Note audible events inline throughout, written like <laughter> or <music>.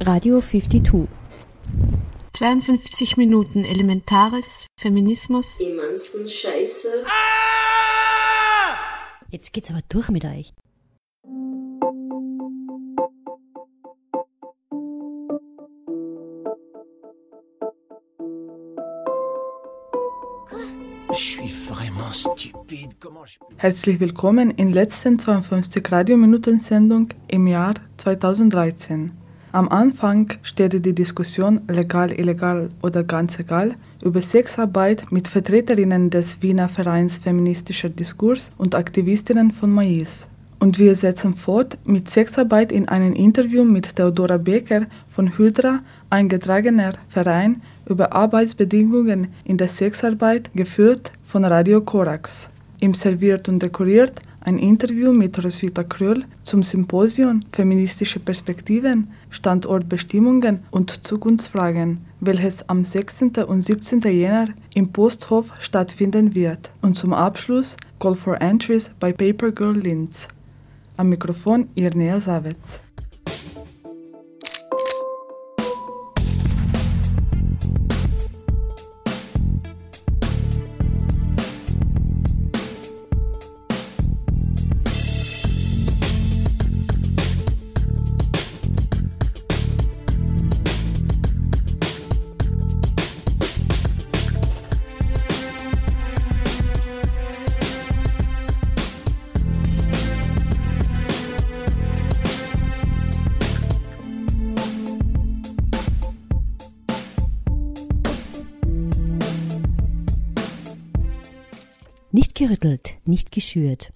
Radio 52. 52 Minuten Elementares, Feminismus. Emanzen Scheiße. Jetzt geht's aber durch mit euch. Herzlich willkommen in letzten 52 Radiominuten-Sendung im Jahr 2013. Am Anfang steht die Diskussion legal, illegal oder ganz egal über Sexarbeit mit Vertreterinnen des Wiener Vereins Feministischer Diskurs und Aktivistinnen von Mais. Und wir setzen fort mit Sexarbeit in einem Interview mit Theodora Becker von Hydra, eingetragener Verein über Arbeitsbedingungen in der Sexarbeit, geführt von Radio Korax. Im Serviert und Dekoriert ein Interview mit Roswitha Kröll zum Symposium Feministische Perspektiven, Standortbestimmungen und Zukunftsfragen, welches am 16. und 17. Jänner im Posthof stattfinden wird. Und zum Abschluss Call for Entries bei Paper Girl Linz. Am Mikrofon Irnea Savitz. Nicht gerüttelt, nicht geschürt.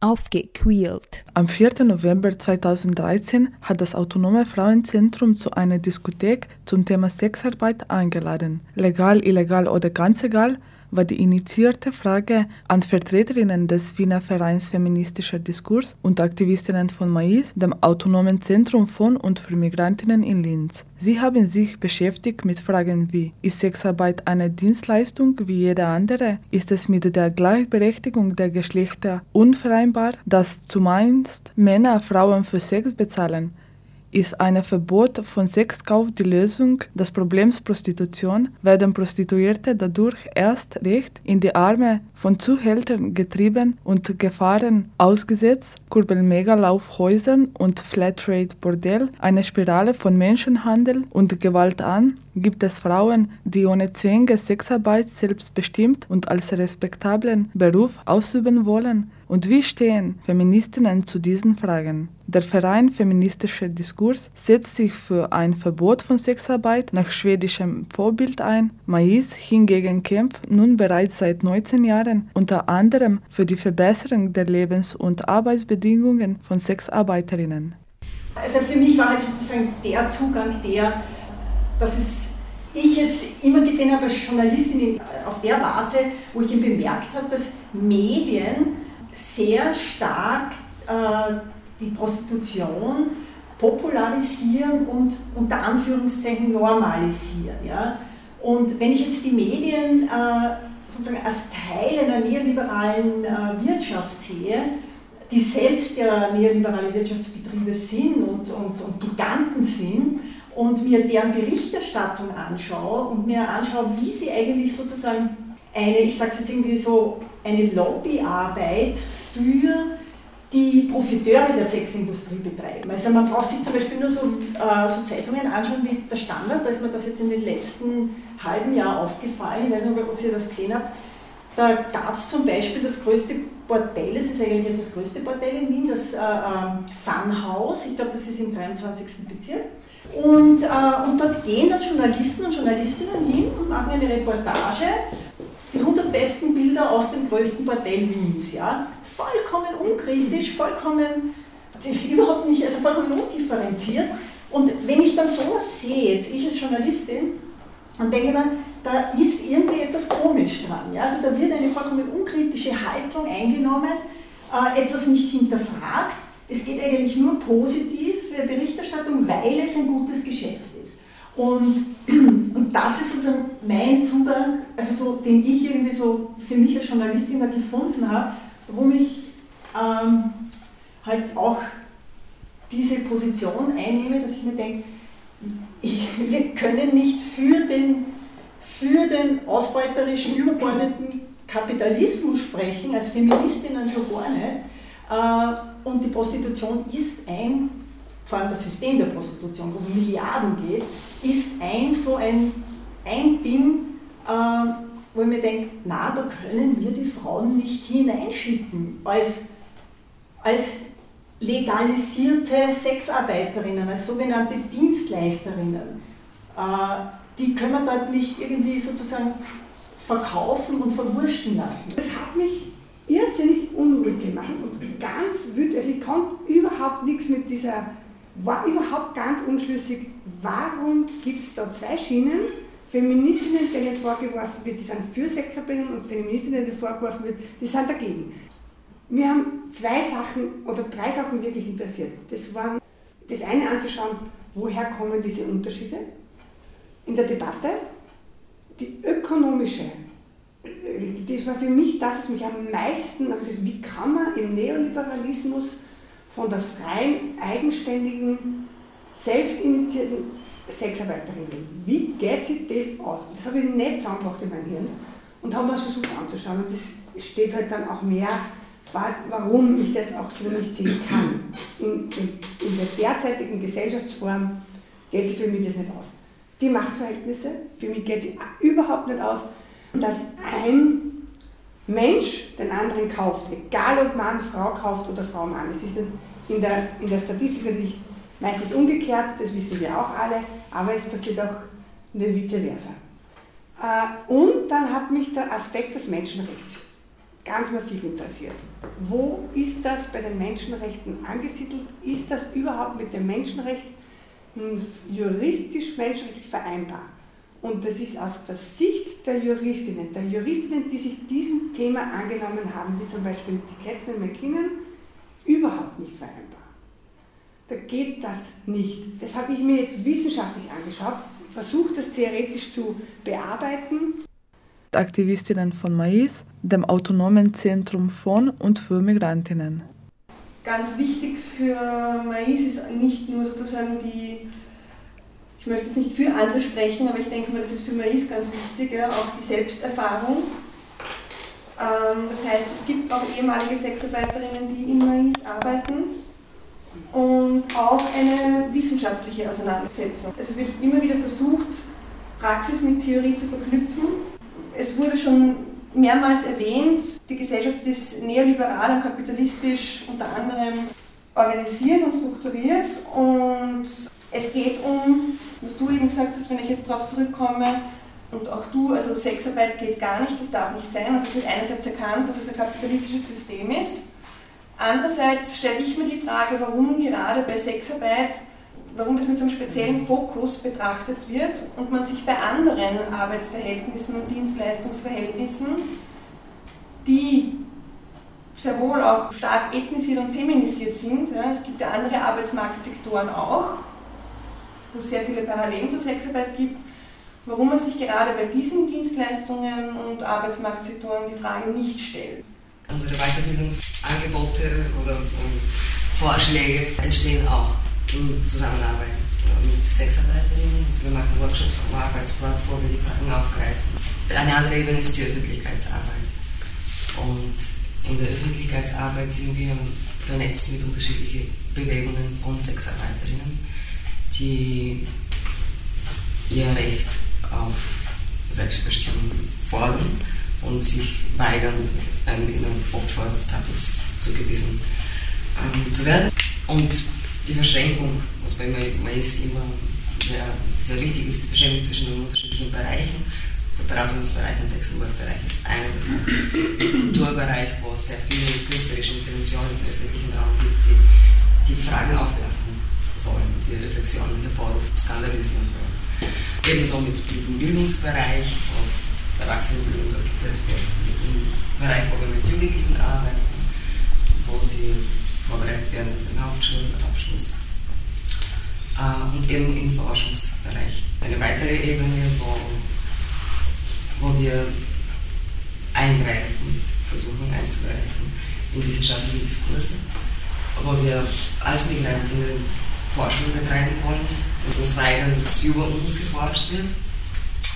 Aufgequält. Am 4. November 2013 hat das Autonome Frauenzentrum zu einer Diskothek zum Thema Sexarbeit eingeladen. Legal, illegal oder ganz egal war die initiierte Frage an Vertreterinnen des Wiener Vereins Feministischer Diskurs und Aktivistinnen von Mais, dem Autonomen Zentrum von und für Migrantinnen in Linz. Sie haben sich beschäftigt mit Fragen wie, ist Sexarbeit eine Dienstleistung wie jede andere? Ist es mit der Gleichberechtigung der Geschlechter unvereinbar, dass zumeist Männer Frauen für Sex bezahlen? Ist ein Verbot von Sexkauf die Lösung des Problems Prostitution? Werden Prostituierte dadurch erst recht in die Arme von Zuhältern getrieben und Gefahren ausgesetzt? Kurbeln Megalaufhäusern und Flatrate-Bordell eine Spirale von Menschenhandel und Gewalt an? Gibt es Frauen, die ohne Zwänge Sexarbeit selbstbestimmt und als respektablen Beruf ausüben wollen? Und wie stehen Feministinnen zu diesen Fragen? Der Verein Feministischer Diskurs setzt sich für ein Verbot von Sexarbeit nach schwedischem Vorbild ein. Mais hingegen kämpft nun bereits seit 19 Jahren unter anderem für die Verbesserung der Lebens- und Arbeitsbedingungen von Sexarbeiterinnen. Also für mich war halt sozusagen der Zugang der, dass es, ich es immer gesehen habe als Journalistin auf der Warte, wo ich bemerkt habe, dass Medien sehr stark äh, die Prostitution popularisieren und unter Anführungszeichen normalisieren. Ja? Und wenn ich jetzt die Medien äh, sozusagen als Teil einer neoliberalen äh, Wirtschaft sehe, die selbst ja neoliberale Wirtschaftsbetriebe sind und, und, und Giganten sind, und mir deren Berichterstattung anschaue und mir anschaue, wie sie eigentlich sozusagen eine, ich sage es jetzt irgendwie so, eine Lobbyarbeit für die Profiteure der Sexindustrie betreiben. Also man braucht sich zum Beispiel nur so, äh, so, Zeitungen anschauen wie der Standard, da ist mir das jetzt in den letzten halben Jahr aufgefallen, ich weiß nicht, ob ihr das gesehen habt, da gab es zum Beispiel das größte Bordell, das ist eigentlich jetzt das größte Bordell in Wien, das äh, Funhaus, ich glaube das ist im 23. Bezirk. Und, äh, und dort gehen dann Journalisten und Journalistinnen hin und machen eine Reportage die 100 besten Bilder aus dem größten Bordell Wiens. Ja? Vollkommen unkritisch, vollkommen, <laughs> überhaupt nicht, also vollkommen undifferenziert. Und wenn ich dann sowas sehe, jetzt ich als Journalistin, dann denke ich mir, da ist irgendwie etwas komisch dran. Ja? Also da wird eine vollkommen unkritische Haltung eingenommen, äh, etwas nicht hinterfragt. Es geht eigentlich nur positiv für Berichterstattung, weil es ein gutes Geschäft ist. Und, <clears throat> und das ist sozusagen mein Zugang, also so, den ich irgendwie so für mich als Journalistin da gefunden habe, warum ich ähm, halt auch diese Position einnehme, dass ich mir denke, <laughs> wir können nicht für den, für den ausbeuterischen, überbordeten Kapitalismus sprechen, als Feministinnen schon gar nicht. Äh, und die Prostitution ist ein, vor allem das System der Prostitution, wo es um Milliarden geht, ist ein so ein, ein Ding, äh, wo ich mir denke, na, da können wir die Frauen nicht hineinschicken als, als legalisierte Sexarbeiterinnen, als sogenannte Dienstleisterinnen. Äh, die können wir dort nicht irgendwie sozusagen verkaufen und verwurschen lassen. Das hat mich irrsinnig unruhig gemacht und ganz wütend. Also ich konnte überhaupt nichts mit dieser, war überhaupt ganz unschlüssig, warum gibt es da zwei Schienen, Feministinnen, denen vorgeworfen wird, die sind für Sexarbeiterinnen und Feministinnen, denen vorgeworfen wird, die sind dagegen. Mir haben zwei Sachen oder drei Sachen wirklich interessiert. Das waren das eine anzuschauen, woher kommen diese Unterschiede in der Debatte, die ökonomische, das war für mich das, was mich am meisten, also wie kann man im Neoliberalismus von der freien, eigenständigen, selbstinitiierten Sexarbeiterin Wie geht sich das aus? Das habe ich nicht zusammengebracht in meinem Hirn und habe mir das versucht anzuschauen. Und das steht halt dann auch mehr, warum ich das auch so nicht sehen kann. In, in, in der derzeitigen Gesellschaftsform geht sich für mich das nicht aus. Die Machtverhältnisse, für mich geht sie überhaupt nicht aus, dass ein Mensch den anderen kauft, egal ob Mann Frau kauft oder Frau Mann. Es ist in der, in der Statistik natürlich Meistens umgekehrt, das wissen wir auch alle, aber es passiert auch vice versa. Äh, und dann hat mich der Aspekt des Menschenrechts ganz massiv interessiert. Wo ist das bei den Menschenrechten angesiedelt? Ist das überhaupt mit dem Menschenrecht juristisch menschenrechtlich vereinbar? Und das ist aus der Sicht der Juristinnen, der Juristinnen, die sich diesem Thema angenommen haben, wie zum Beispiel die Catherine McKinnon, überhaupt nicht vereinbar da geht das nicht. Das habe ich mir jetzt wissenschaftlich angeschaut, versucht das theoretisch zu bearbeiten. Aktivistinnen von Mais, dem Autonomen Zentrum von und für Migrantinnen. Ganz wichtig für Mais ist nicht nur sozusagen die, ich möchte jetzt nicht für andere sprechen, aber ich denke mal, das ist für Mais ganz wichtig, ja, auch die Selbsterfahrung. Ähm, das heißt, es gibt auch ehemalige Sexarbeiterinnen, die in Mais arbeiten und auch eine wissenschaftliche Auseinandersetzung. Also es wird immer wieder versucht, Praxis mit Theorie zu verknüpfen. Es wurde schon mehrmals erwähnt, die Gesellschaft ist neoliberal und kapitalistisch unter anderem organisiert und strukturiert und es geht um, was du eben gesagt hast, wenn ich jetzt darauf zurückkomme, und auch du, also Sexarbeit geht gar nicht, das darf nicht sein. Also es wird einerseits erkannt, dass es ein kapitalistisches System ist Andererseits stelle ich mir die Frage, warum gerade bei Sexarbeit, warum das mit so einem speziellen Fokus betrachtet wird und man sich bei anderen Arbeitsverhältnissen und Dienstleistungsverhältnissen, die sehr wohl auch stark ethnisiert und feminisiert sind, ja, es gibt ja andere Arbeitsmarktsektoren auch, wo es sehr viele Parallelen zur Sexarbeit gibt, warum man sich gerade bei diesen Dienstleistungen und Arbeitsmarktsektoren die Frage nicht stellt. Unsere Weiterbildungsangebote oder Vorschläge entstehen auch in Zusammenarbeit mit Sexarbeiterinnen. Also wir machen Workshops am Arbeitsplatz, wo wir die Fragen aufgreifen. Eine andere Ebene ist die Öffentlichkeitsarbeit. Und in der Öffentlichkeitsarbeit sind wir vernetzt mit unterschiedlichen Bewegungen von Sexarbeiterinnen, die ihr Recht auf Selbstbestimmung fordern und sich weigern, einen, in einen Opferstatus zugewiesen ähm, zu werden. Und die Verschränkung, was bei Mais immer sehr, sehr wichtig ist, die Verschränkung zwischen den unterschiedlichen Bereichen. Der Beratungsbereich und Sexualbereich ist einer davon. Es gibt einen Kulturbereich, wo es sehr viele künstlerische Interventionen im öffentlichen Raum gibt, die, die Fragen aufwerfen sollen, die Reflexionen hervorrufen, skandalisieren wollen. Ebenso mit dem Bildungsbereich, wo Erwachsenenbildung durchgeführt wird, im Bereich, wo wir mit Jugendlichen arbeiten, wo sie vorbereitet werden für den Hauptschulabschluss. Äh, und eben im Forschungsbereich. Eine weitere Ebene, wo, wo wir eingreifen, versuchen einzugreifen in wissenschaftliche Diskurse, wo wir als Migrantinnen Forschung betreiben wollen und uns weigern, dass über uns geforscht wird.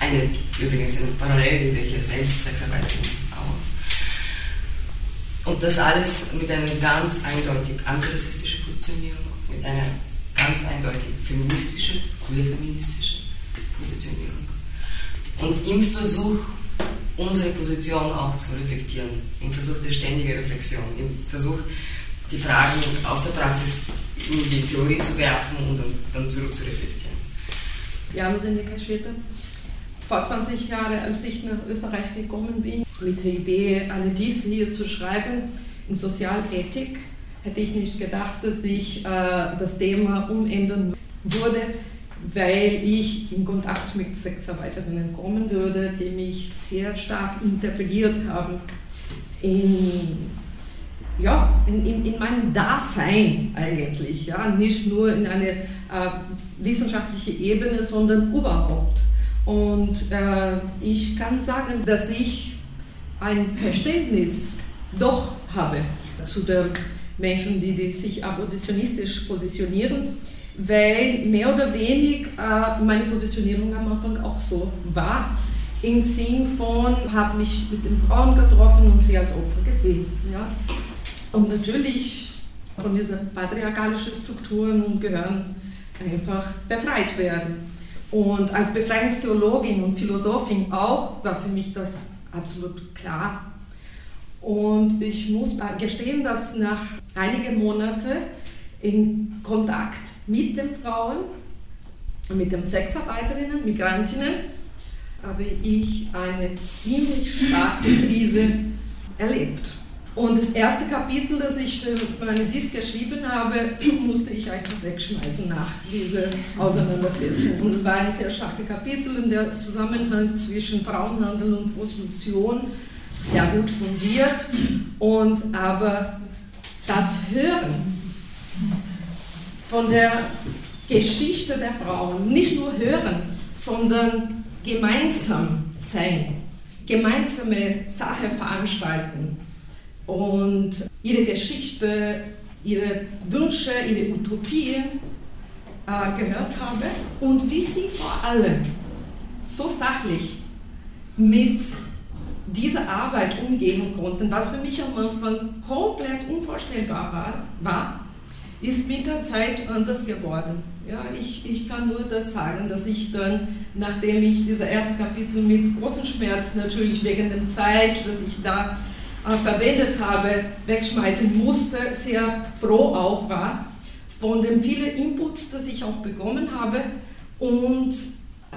Eine, übrigens eine Parallele, die ich Sexarbeiterin auch. Und das alles mit einer ganz eindeutig antirassistischen Positionierung, mit einer ganz eindeutig feministischen, queer-feministischen Positionierung. Und im Versuch, unsere Position auch zu reflektieren, im Versuch der ständigen Reflexion, im Versuch, die Fragen aus der Praxis in die Theorie zu werfen und dann zurück zu reflektieren. Ja, Lusenika Schwede. Vor 20 Jahren, als ich nach Österreich gekommen bin, mit der Idee, alle dies hier zu schreiben, in Sozialethik, hätte ich nicht gedacht, dass ich äh, das Thema umändern würde, weil ich in Kontakt mit Sexarbeiterinnen kommen würde, die mich sehr stark interpelliert haben in, ja, in, in, in meinem Dasein eigentlich, ja, nicht nur in eine äh, wissenschaftliche Ebene, sondern überhaupt. Und äh, ich kann sagen, dass ich ein Verständnis doch habe zu den Menschen, die, die sich abolitionistisch positionieren weil mehr oder weniger äh, meine Positionierung am Anfang auch so war. Im Sinn von, habe mich mit den Frauen getroffen und sie als Opfer gesehen. Ja? Und natürlich von diesen patriarchalischen Strukturen gehören einfach befreit werden. Und als Befreiungstheologin und Philosophin auch war für mich das absolut klar. Und ich muss gestehen, dass nach einigen Monaten in Kontakt mit den Frauen, mit den Sexarbeiterinnen, Migrantinnen, habe ich eine ziemlich starke Krise erlebt. Und das erste Kapitel, das ich für meine Disk geschrieben habe, <clears throat> musste ich einfach wegschmeißen nach dieser Auseinandersetzung. Und es war ein sehr starkes Kapitel in der Zusammenhang zwischen Frauenhandel und Prostitution, sehr gut fundiert. Und aber das Hören von der Geschichte der Frauen nicht nur hören, sondern gemeinsam sein, gemeinsame Sache veranstalten und ihre Geschichte, ihre Wünsche, ihre Utopien äh, gehört habe und wie sie vor allem so sachlich mit dieser Arbeit umgehen konnten, was für mich am Anfang komplett unvorstellbar war, war ist mit der Zeit anders geworden. Ja, ich, ich kann nur das sagen, dass ich dann, nachdem ich dieses erste Kapitel mit großem Schmerz natürlich wegen der Zeit, dass ich da verwendet habe, wegschmeißen musste, sehr froh auch war von den vielen Inputs, die ich auch bekommen habe und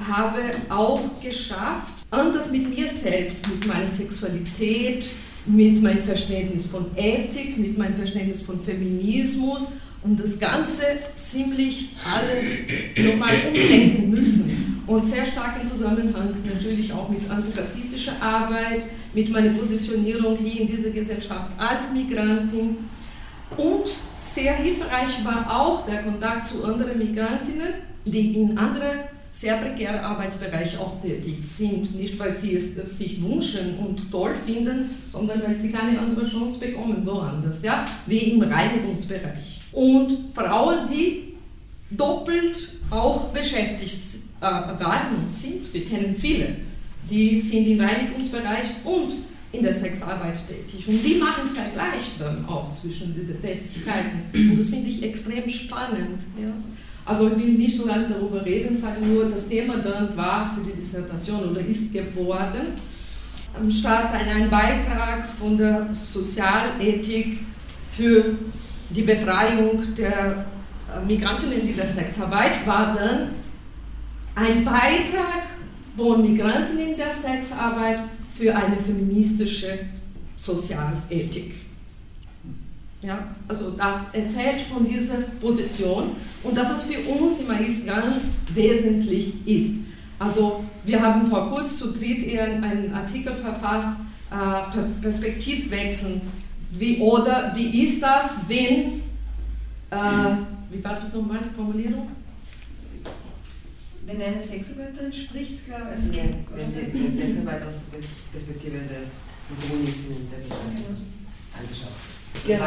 habe auch geschafft, anders mit mir selbst, mit meiner Sexualität, mit meinem Verständnis von Ethik, mit meinem Verständnis von Feminismus und das Ganze ziemlich alles nochmal umdenken müssen. Und sehr stark im Zusammenhang natürlich auch mit antirassistischer Arbeit, mit meiner Positionierung hier in dieser Gesellschaft als Migrantin. Und sehr hilfreich war auch der Kontakt zu anderen Migrantinnen, die in anderen sehr prekären Arbeitsbereichen auch tätig sind. Nicht, weil sie es sich wünschen und toll finden, sondern weil sie keine andere Chance bekommen woanders, ja? wie im Reinigungsbereich und Frauen, die doppelt auch beschäftigt äh, waren und sind. Wir kennen viele, die sind im Reinigungsbereich und in der Sexarbeit tätig. Und die machen Vergleich dann auch zwischen diesen Tätigkeiten. Und das finde ich extrem spannend. Ja. Also ich will nicht so lange darüber reden, sage nur, das Thema dann war für die Dissertation oder ist geworden. Statt ein Beitrag von der Sozialethik für die Befreiung der äh, Migrantinnen in der Sexarbeit war dann ein Beitrag von Migranten in der Sexarbeit für eine feministische Sozialethik. Ja, also das erzählt von dieser Position und dass es für uns immer ist, ganz wesentlich ist. Also wir haben vor kurzem zu dritt einen Artikel verfasst, äh, Perspektivwechsel wie, oder wie ist das, wenn, äh, wie war das nochmal die Formulierung? Wenn eine Sexarbeiterin spricht, glaube ich. Also wenn, wenn die Sexarbeit aus der Perspektive der Kommunisten in der Welt angeschaut wird. Genau.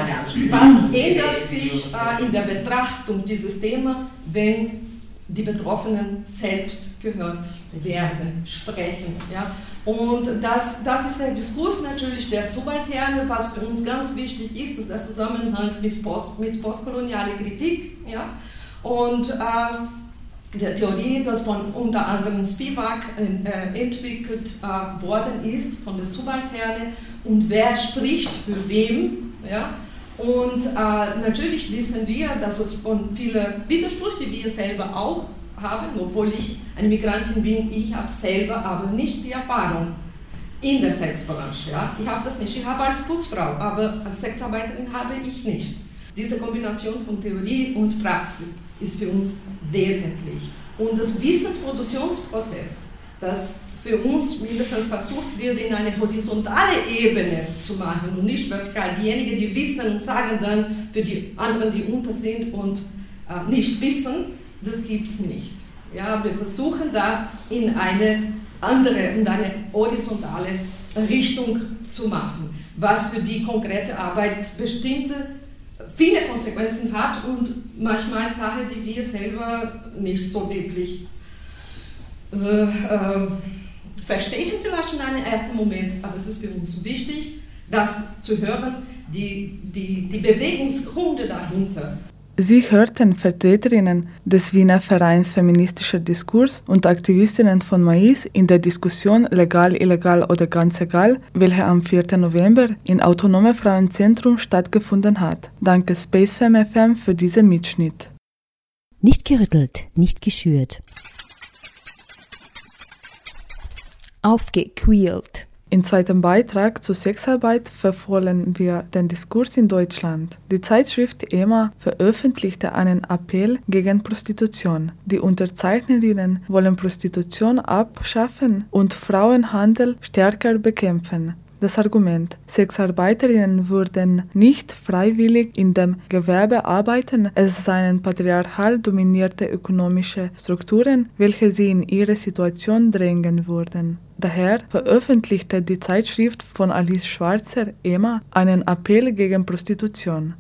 Was ändert sich äh, in der Betrachtung dieses Themas, wenn die Betroffenen selbst gehört werden, sprechen? Ja? Und das, das ist ein Diskurs natürlich der Subalterne, was für uns ganz wichtig ist, ist der Zusammenhang mit, Post, mit postkolonialer Kritik. Ja? Und äh, der Theorie, das von unter anderem Spivak äh, entwickelt äh, worden ist, von der Subalterne, und wer spricht für wem. Ja? Und äh, natürlich wissen wir, dass es von vielen Widersprüchen, die wir selber auch haben, obwohl ich eine Migrantin bin, ich habe selber aber nicht die Erfahrung in der Sexbranche. Ja? Ich habe das nicht. Ich habe als Putzfrau, aber als Sexarbeiterin habe ich nicht. Diese Kombination von Theorie und Praxis ist für uns wesentlich. Und das Wissensproduktionsprozess, das für uns mindestens versucht wird, in eine horizontale Ebene zu machen und nicht vertikal. Diejenigen, die wissen und sagen dann für die anderen, die unter sind und äh, nicht wissen, das gibt es nicht. Ja, wir versuchen das in eine andere und eine horizontale Richtung zu machen, was für die konkrete Arbeit bestimmte viele Konsequenzen hat und manchmal Sachen, die wir selber nicht so wirklich äh, äh, verstehen, vielleicht in einem ersten Moment, aber es ist für uns wichtig, das zu hören, die, die, die Bewegungsgründe dahinter. Sie hörten Vertreterinnen des Wiener Vereins Feministischer Diskurs und Aktivistinnen von Mais in der Diskussion Legal, Illegal oder ganz egal, welche am 4. November in Autonome Frauenzentrum stattgefunden hat. Danke Spacefam FM für diesen Mitschnitt. Nicht gerüttelt, nicht geschürt. Aufgequält. Im zweiten Beitrag zur Sexarbeit verfolgen wir den Diskurs in Deutschland. Die Zeitschrift EMA veröffentlichte einen Appell gegen Prostitution. Die Unterzeichnerinnen wollen Prostitution abschaffen und Frauenhandel stärker bekämpfen. Das Argument, Sexarbeiterinnen würden nicht freiwillig in dem Gewerbe arbeiten, es seien patriarchal dominierte ökonomische Strukturen, welche sie in ihre Situation drängen würden. Daher veröffentlichte die Zeitschrift von Alice Schwarzer, Emma, einen Appell gegen Prostitution.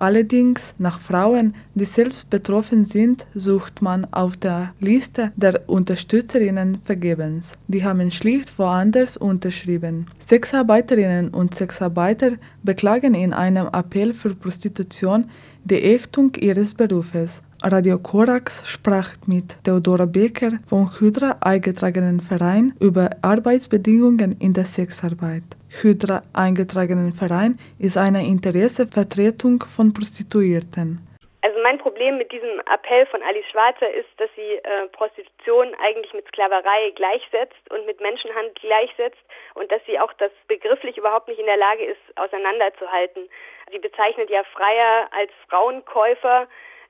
Allerdings nach Frauen, die selbst betroffen sind, sucht man auf der Liste der Unterstützerinnen vergebens. Die haben schlicht woanders unterschrieben. Sexarbeiterinnen und Sexarbeiter beklagen in einem Appell für Prostitution die Ächtung ihres Berufes. Radio Korax sprach mit Theodora Becker vom Hydra eingetragenen Verein über Arbeitsbedingungen in der Sexarbeit. Hydra eingetragenen Verein ist eine Interessevertretung von Prostituierten. Also mein Problem mit diesem Appell von Alice Schwarzer ist, dass sie äh, Prostitution eigentlich mit Sklaverei gleichsetzt und mit Menschenhandel gleichsetzt und dass sie auch das begrifflich überhaupt nicht in der Lage ist, auseinanderzuhalten. Sie bezeichnet ja Freier als Frauenkäufer,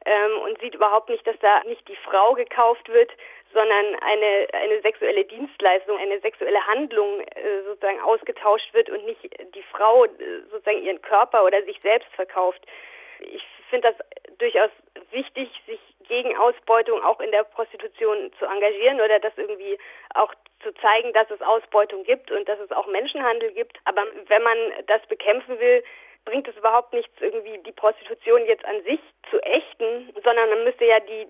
ähm, und sieht überhaupt nicht, dass da nicht die Frau gekauft wird, sondern eine, eine sexuelle Dienstleistung, eine sexuelle Handlung äh, sozusagen ausgetauscht wird und nicht die Frau äh, sozusagen ihren Körper oder sich selbst verkauft. Ich finde das durchaus wichtig, sich gegen Ausbeutung auch in der Prostitution zu engagieren oder das irgendwie auch zu zeigen, dass es Ausbeutung gibt und dass es auch Menschenhandel gibt. Aber wenn man das bekämpfen will, bringt es überhaupt nichts, irgendwie die Prostitution jetzt an sich zu ächten, sondern man müsste ja die,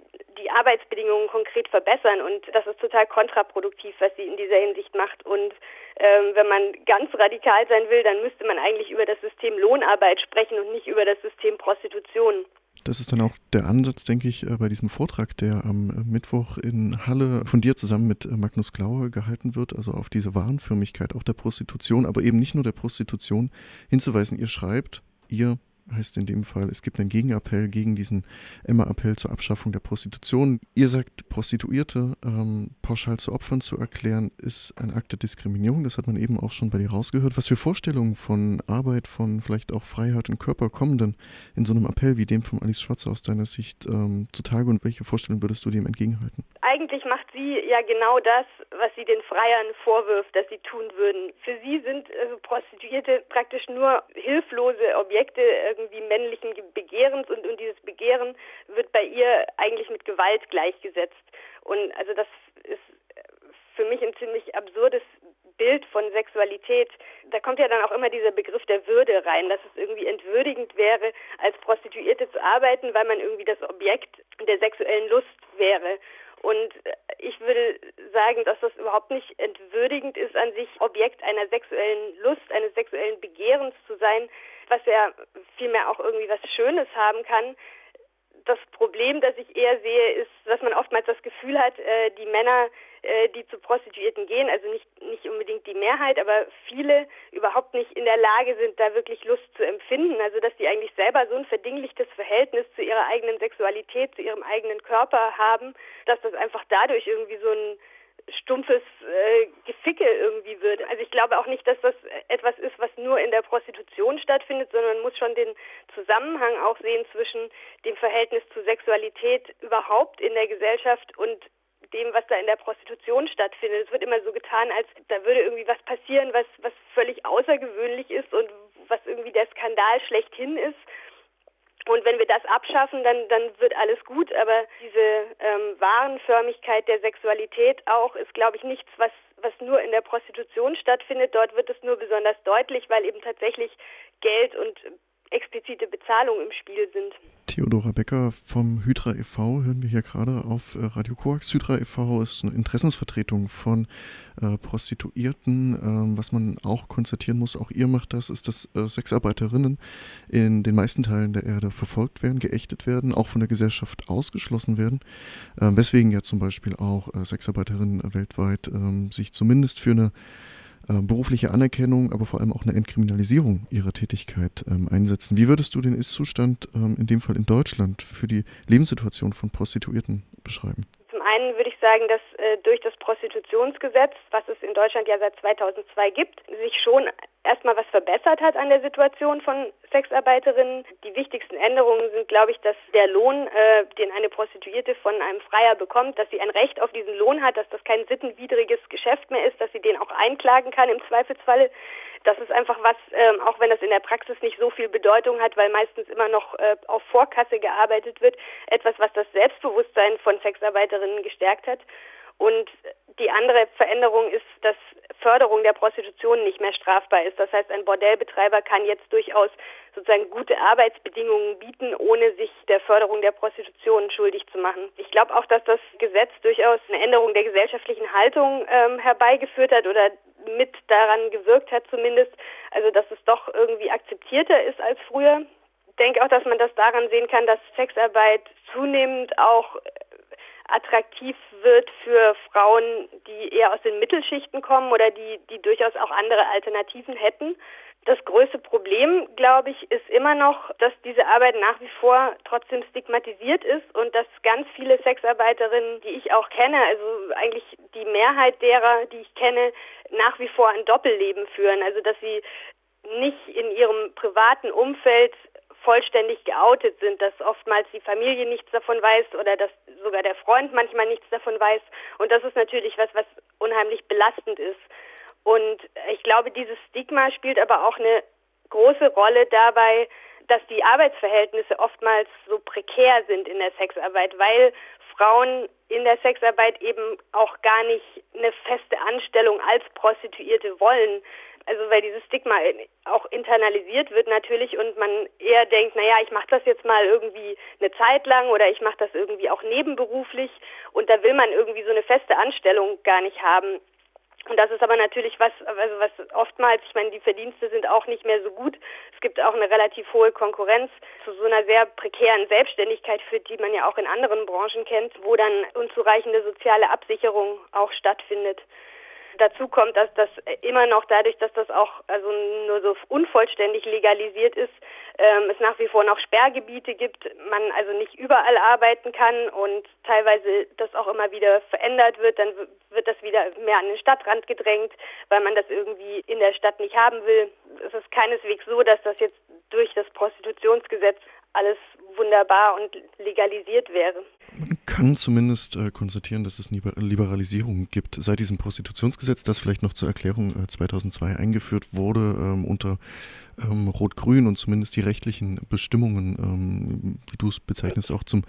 die Arbeitsbedingungen konkret verbessern und das ist total kontraproduktiv, was sie in dieser Hinsicht macht. Und ähm, wenn man ganz radikal sein will, dann müsste man eigentlich über das System Lohnarbeit sprechen und nicht über das System Prostitution. Das ist dann auch der Ansatz, denke ich, äh, bei diesem Vortrag, der am äh, Mittwoch in Halle von dir zusammen mit äh, Magnus Klaue gehalten wird, also auf diese Warenförmigkeit auch der Prostitution, aber eben nicht nur der Prostitution hinzuweisen. Ihr schreibt, ihr heißt in dem Fall, es gibt einen Gegenappell gegen diesen Emma-Appell zur Abschaffung der Prostitution. Ihr sagt, Prostituierte ähm, pauschal zu Opfern zu erklären, ist ein Akt der Diskriminierung. Das hat man eben auch schon bei dir rausgehört. Was für Vorstellungen von Arbeit, von vielleicht auch Freiheit und Körper kommen denn in so einem Appell wie dem von Alice Schwarzer aus deiner Sicht ähm, zutage und welche Vorstellungen würdest du dem entgegenhalten? Eigentlich macht sie ja genau das, was sie den Freiern vorwirft, dass sie tun würden. Für sie sind also Prostituierte praktisch nur hilflose Objekte irgendwie männlichen Begehrens und, und dieses Begehren wird bei ihr eigentlich mit Gewalt gleichgesetzt. Und also das ist für mich ein ziemlich absurdes Bild von Sexualität, da kommt ja dann auch immer dieser Begriff der Würde rein, dass es irgendwie entwürdigend wäre, als Prostituierte zu arbeiten, weil man irgendwie das Objekt der sexuellen Lust wäre. Und ich würde sagen, dass das überhaupt nicht entwürdigend ist, an sich Objekt einer sexuellen Lust, eines sexuellen Begehrens zu sein, was ja vielmehr auch irgendwie was Schönes haben kann. Das Problem, das ich eher sehe, ist, dass man oftmals das Gefühl hat, äh, die Männer äh, die zu Prostituierten gehen, also nicht, nicht unbedingt die Mehrheit, aber viele überhaupt nicht in der Lage sind, da wirklich Lust zu empfinden. Also dass die eigentlich selber so ein verdinglichtes Verhältnis zu ihrer eigenen Sexualität, zu ihrem eigenen Körper haben, dass das einfach dadurch irgendwie so ein stumpfes äh, Geficke irgendwie wird. Also ich glaube auch nicht, dass das etwas ist, was nur in der Prostitution stattfindet, sondern man muss schon den Zusammenhang auch sehen zwischen dem Verhältnis zu Sexualität überhaupt in der Gesellschaft und dem, was da in der Prostitution stattfindet. Es wird immer so getan, als da würde irgendwie was passieren, was, was völlig außergewöhnlich ist und was irgendwie der Skandal schlechthin ist. Und wenn wir das abschaffen, dann, dann wird alles gut. Aber diese ähm, Warenförmigkeit der Sexualität auch ist, glaube ich, nichts, was, was nur in der Prostitution stattfindet. Dort wird es nur besonders deutlich, weil eben tatsächlich Geld und explizite Bezahlung im Spiel sind. Theodora Becker vom Hydra e.V. hören wir hier gerade auf äh, Radio Koax. Hydra e.V. ist eine Interessensvertretung von äh, Prostituierten. Ähm, was man auch konstatieren muss, auch ihr macht das, ist, dass äh, Sexarbeiterinnen in den meisten Teilen der Erde verfolgt werden, geächtet werden, auch von der Gesellschaft ausgeschlossen werden. Ähm, weswegen ja zum Beispiel auch Sexarbeiterinnen weltweit ähm, sich zumindest für eine äh, berufliche Anerkennung, aber vor allem auch eine Entkriminalisierung ihrer Tätigkeit ähm, einsetzen. Wie würdest du den Ist-Zustand ähm, in dem Fall in Deutschland für die Lebenssituation von Prostituierten beschreiben? Zum einen würde ich sagen, dass äh, durch das Prostitutionsgesetz, was es in Deutschland ja seit 2002 gibt, sich schon erstmal was verbessert hat an der Situation von Sexarbeiterinnen. Die wichtigsten Änderungen sind, glaube ich, dass der Lohn, äh, den eine Prostituierte von einem Freier bekommt, dass sie ein Recht auf diesen Lohn hat, dass das kein sittenwidriges Geschäft mehr ist, dass sie den auch einklagen kann im Zweifelsfalle. Das ist einfach was, ähm, auch wenn das in der Praxis nicht so viel Bedeutung hat, weil meistens immer noch äh, auf Vorkasse gearbeitet wird, etwas, was das Selbstbewusstsein von Sexarbeiterinnen gestärkt hat. Und die andere Veränderung ist, dass Förderung der Prostitution nicht mehr strafbar ist. Das heißt, ein Bordellbetreiber kann jetzt durchaus sozusagen gute Arbeitsbedingungen bieten, ohne sich der Förderung der Prostitution schuldig zu machen. Ich glaube auch, dass das Gesetz durchaus eine Änderung der gesellschaftlichen Haltung ähm, herbeigeführt hat oder mit daran gewirkt hat zumindest. Also dass es doch irgendwie akzeptierter ist als früher. Ich denke auch, dass man das daran sehen kann, dass Sexarbeit zunehmend auch attraktiv wird für Frauen, die eher aus den Mittelschichten kommen oder die, die durchaus auch andere Alternativen hätten. Das größte Problem, glaube ich, ist immer noch, dass diese Arbeit nach wie vor trotzdem stigmatisiert ist und dass ganz viele Sexarbeiterinnen, die ich auch kenne, also eigentlich die Mehrheit derer, die ich kenne, nach wie vor ein Doppelleben führen. Also dass sie nicht in ihrem privaten Umfeld vollständig geoutet sind, dass oftmals die Familie nichts davon weiß oder dass sogar der Freund manchmal nichts davon weiß. Und das ist natürlich was, was unheimlich belastend ist. Und ich glaube, dieses Stigma spielt aber auch eine große Rolle dabei, dass die Arbeitsverhältnisse oftmals so prekär sind in der Sexarbeit, weil Frauen in der Sexarbeit eben auch gar nicht eine feste Anstellung als Prostituierte wollen also weil dieses Stigma auch internalisiert wird natürlich und man eher denkt, naja, ich mache das jetzt mal irgendwie eine Zeit lang oder ich mache das irgendwie auch nebenberuflich und da will man irgendwie so eine feste Anstellung gar nicht haben. Und das ist aber natürlich was, also was oftmals, ich meine, die Verdienste sind auch nicht mehr so gut. Es gibt auch eine relativ hohe Konkurrenz zu so einer sehr prekären Selbstständigkeit, für die man ja auch in anderen Branchen kennt, wo dann unzureichende soziale Absicherung auch stattfindet. Dazu kommt, dass das immer noch dadurch, dass das auch also nur so unvollständig legalisiert ist, ähm, es nach wie vor noch Sperrgebiete gibt, man also nicht überall arbeiten kann und teilweise das auch immer wieder verändert wird, dann wird das wieder mehr an den Stadtrand gedrängt, weil man das irgendwie in der Stadt nicht haben will. Es ist keineswegs so, dass das jetzt durch das Prostitutionsgesetz alles wunderbar und legalisiert wäre. Man kann zumindest äh, konstatieren, dass es Liberalisierung gibt. Seit diesem Prostitutionsgesetz, das vielleicht noch zur Erklärung äh, 2002 eingeführt wurde, ähm, unter ähm, Rot-Grün und zumindest die rechtlichen Bestimmungen, ähm, wie du es bezeichnest, auch zum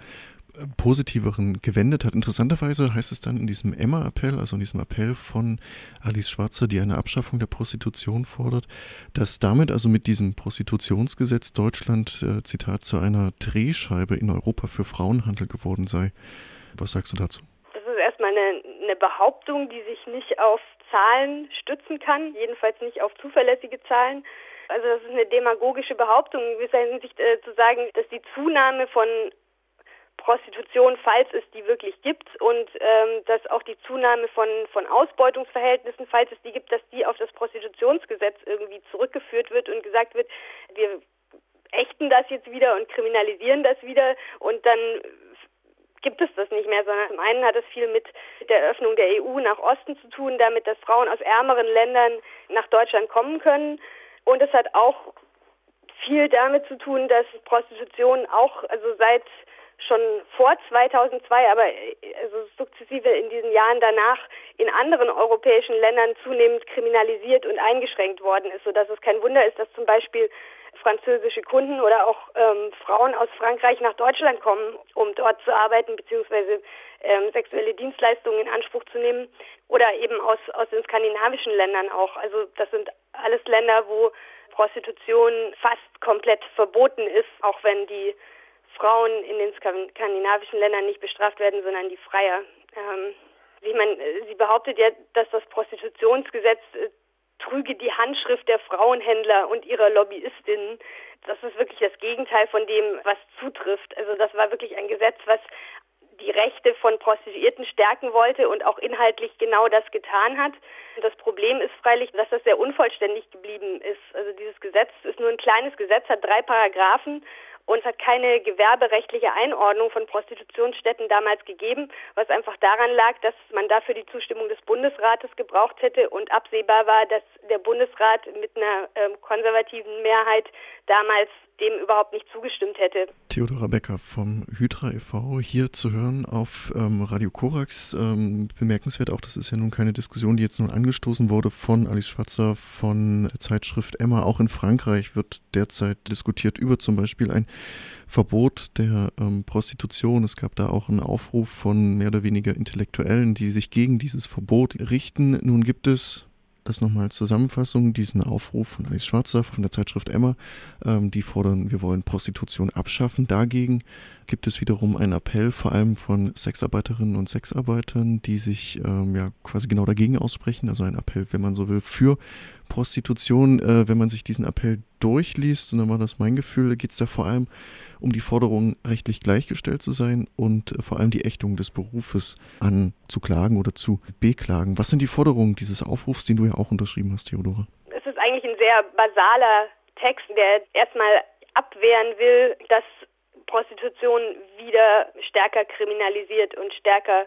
positiveren gewendet hat. Interessanterweise heißt es dann in diesem Emma-Appell, also in diesem Appell von Alice Schwarzer, die eine Abschaffung der Prostitution fordert, dass damit also mit diesem Prostitutionsgesetz Deutschland, äh, Zitat, zu einer Drehscheibe in Europa für Frauenhandel geworden sei. Was sagst du dazu? Das ist erstmal eine, eine Behauptung, die sich nicht auf Zahlen stützen kann, jedenfalls nicht auf zuverlässige Zahlen. Also das ist eine demagogische Behauptung in gewisser Hinsicht äh, zu sagen, dass die Zunahme von Prostitution, falls es die wirklich gibt, und ähm, dass auch die Zunahme von, von Ausbeutungsverhältnissen, falls es die gibt, dass die auf das Prostitutionsgesetz irgendwie zurückgeführt wird und gesagt wird, wir ächten das jetzt wieder und kriminalisieren das wieder und dann gibt es das nicht mehr, sondern zum einen hat es viel mit der Öffnung der EU nach Osten zu tun, damit dass Frauen aus ärmeren Ländern nach Deutschland kommen können. Und es hat auch viel damit zu tun, dass Prostitution auch, also seit schon vor 2002, aber also sukzessive in diesen Jahren danach in anderen europäischen Ländern zunehmend kriminalisiert und eingeschränkt worden ist, sodass es kein Wunder ist, dass zum Beispiel französische Kunden oder auch ähm, Frauen aus Frankreich nach Deutschland kommen, um dort zu arbeiten bzw. Ähm, sexuelle Dienstleistungen in Anspruch zu nehmen oder eben aus, aus den skandinavischen Ländern auch. Also das sind alles Länder, wo Prostitution fast komplett verboten ist, auch wenn die Frauen in den skandinavischen Ländern nicht bestraft werden, sondern die Freier. Ähm, ich meine, sie behauptet ja, dass das Prostitutionsgesetz äh, trüge die Handschrift der Frauenhändler und ihrer Lobbyistinnen. Das ist wirklich das Gegenteil von dem, was zutrifft. Also das war wirklich ein Gesetz, was die Rechte von Prostituierten stärken wollte und auch inhaltlich genau das getan hat. Das Problem ist freilich, dass das sehr unvollständig geblieben ist. Also dieses Gesetz ist nur ein kleines Gesetz, hat drei Paragraphen und es hat keine gewerberechtliche Einordnung von Prostitutionsstätten damals gegeben, was einfach daran lag, dass man dafür die Zustimmung des Bundesrates gebraucht hätte und absehbar war, dass der Bundesrat mit einer ähm, konservativen Mehrheit damals dem überhaupt nicht zugestimmt hätte. Theodora Becker vom Hydra e.V. hier zu hören auf ähm, Radio Korax. Ähm, bemerkenswert auch, das ist ja nun keine Diskussion, die jetzt nun angestoßen wurde von Alice Schwarzer von der Zeitschrift Emma. Auch in Frankreich wird derzeit diskutiert über zum Beispiel ein Verbot der ähm, Prostitution. Es gab da auch einen Aufruf von mehr oder weniger Intellektuellen, die sich gegen dieses Verbot richten. Nun gibt es das nochmal als Zusammenfassung, diesen Aufruf von Alice Schwarzer von der Zeitschrift Emma, ähm, die fordern, wir wollen Prostitution abschaffen. Dagegen gibt es wiederum einen Appell, vor allem von Sexarbeiterinnen und Sexarbeitern, die sich ähm, ja quasi genau dagegen aussprechen. Also ein Appell, wenn man so will, für Prostitution. Äh, wenn man sich diesen Appell durchliest, und dann war das mein Gefühl, geht es da vor allem um die Forderung, rechtlich gleichgestellt zu sein und äh, vor allem die Ächtung des Berufes anzuklagen oder zu beklagen. Was sind die Forderungen dieses Aufrufs, den du ja auch unterschrieben hast, Theodora? Es ist eigentlich ein sehr basaler Text, der erstmal abwehren will, dass Prostitution wieder stärker kriminalisiert und stärker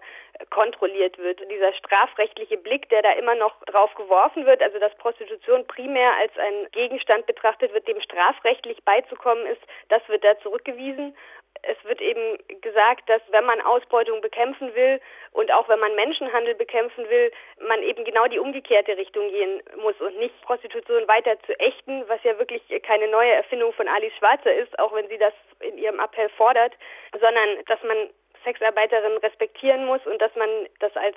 kontrolliert wird. Dieser strafrechtliche Blick, der da immer noch drauf geworfen wird, also dass Prostitution primär als ein Gegenstand betrachtet wird, dem strafrechtlich beizukommen ist, das wird da zurückgewiesen es wird eben gesagt, dass wenn man Ausbeutung bekämpfen will und auch wenn man Menschenhandel bekämpfen will, man eben genau die umgekehrte Richtung gehen muss und nicht Prostitution weiter zu ächten, was ja wirklich keine neue Erfindung von Alice Schwarzer ist, auch wenn sie das in ihrem Appell fordert, sondern dass man Sexarbeiterinnen respektieren muss und dass man das als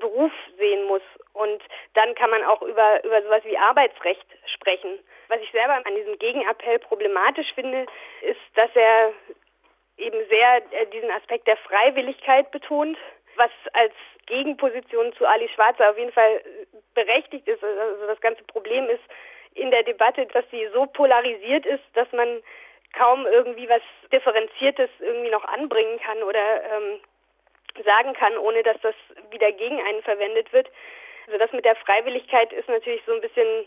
Beruf sehen muss. Und dann kann man auch über, über sowas wie Arbeitsrecht sprechen. Was ich selber an diesem Gegenappell problematisch finde, ist, dass er eben sehr äh, diesen Aspekt der Freiwilligkeit betont, was als Gegenposition zu Ali Schwarzer auf jeden Fall berechtigt ist. Also das ganze Problem ist in der Debatte, dass sie so polarisiert ist, dass man kaum irgendwie was Differenziertes irgendwie noch anbringen kann oder ähm, sagen kann, ohne dass das wieder gegen einen verwendet wird. Also das mit der Freiwilligkeit ist natürlich so ein bisschen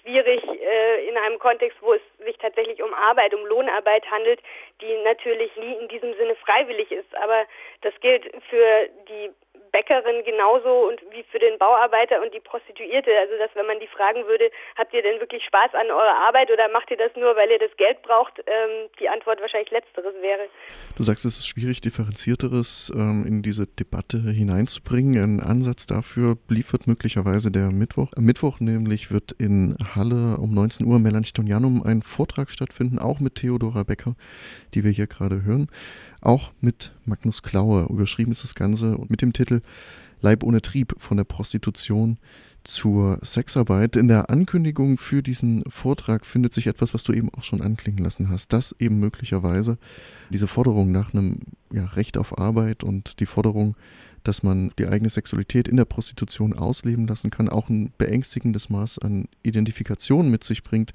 schwierig äh, in einem Kontext, wo es sich tatsächlich um Arbeit, um Lohnarbeit handelt, die natürlich nie in diesem Sinne freiwillig ist. Aber das gilt für die Bäckerin genauso und wie für den Bauarbeiter und die Prostituierte. Also dass wenn man die fragen würde, habt ihr denn wirklich Spaß an eurer Arbeit oder macht ihr das nur, weil ihr das Geld braucht, ähm, die Antwort wahrscheinlich letzteres wäre. Du sagst, es ist schwierig, differenzierteres ähm, in diese Debatte hineinzubringen. Ein Ansatz dafür liefert möglicherweise der Mittwoch. Am Mittwoch nämlich wird in Halle um 19 Uhr Melanchthonianum ein Vortrag stattfinden, auch mit Theodora Becker, die wir hier gerade hören. Auch mit Magnus Klaue. Überschrieben ist das Ganze mit dem Titel Leib ohne Trieb von der Prostitution zur Sexarbeit. In der Ankündigung für diesen Vortrag findet sich etwas, was du eben auch schon anklingen lassen hast, dass eben möglicherweise diese Forderung nach einem ja, Recht auf Arbeit und die Forderung, dass man die eigene Sexualität in der Prostitution ausleben lassen kann, auch ein beängstigendes Maß an Identifikation mit sich bringt,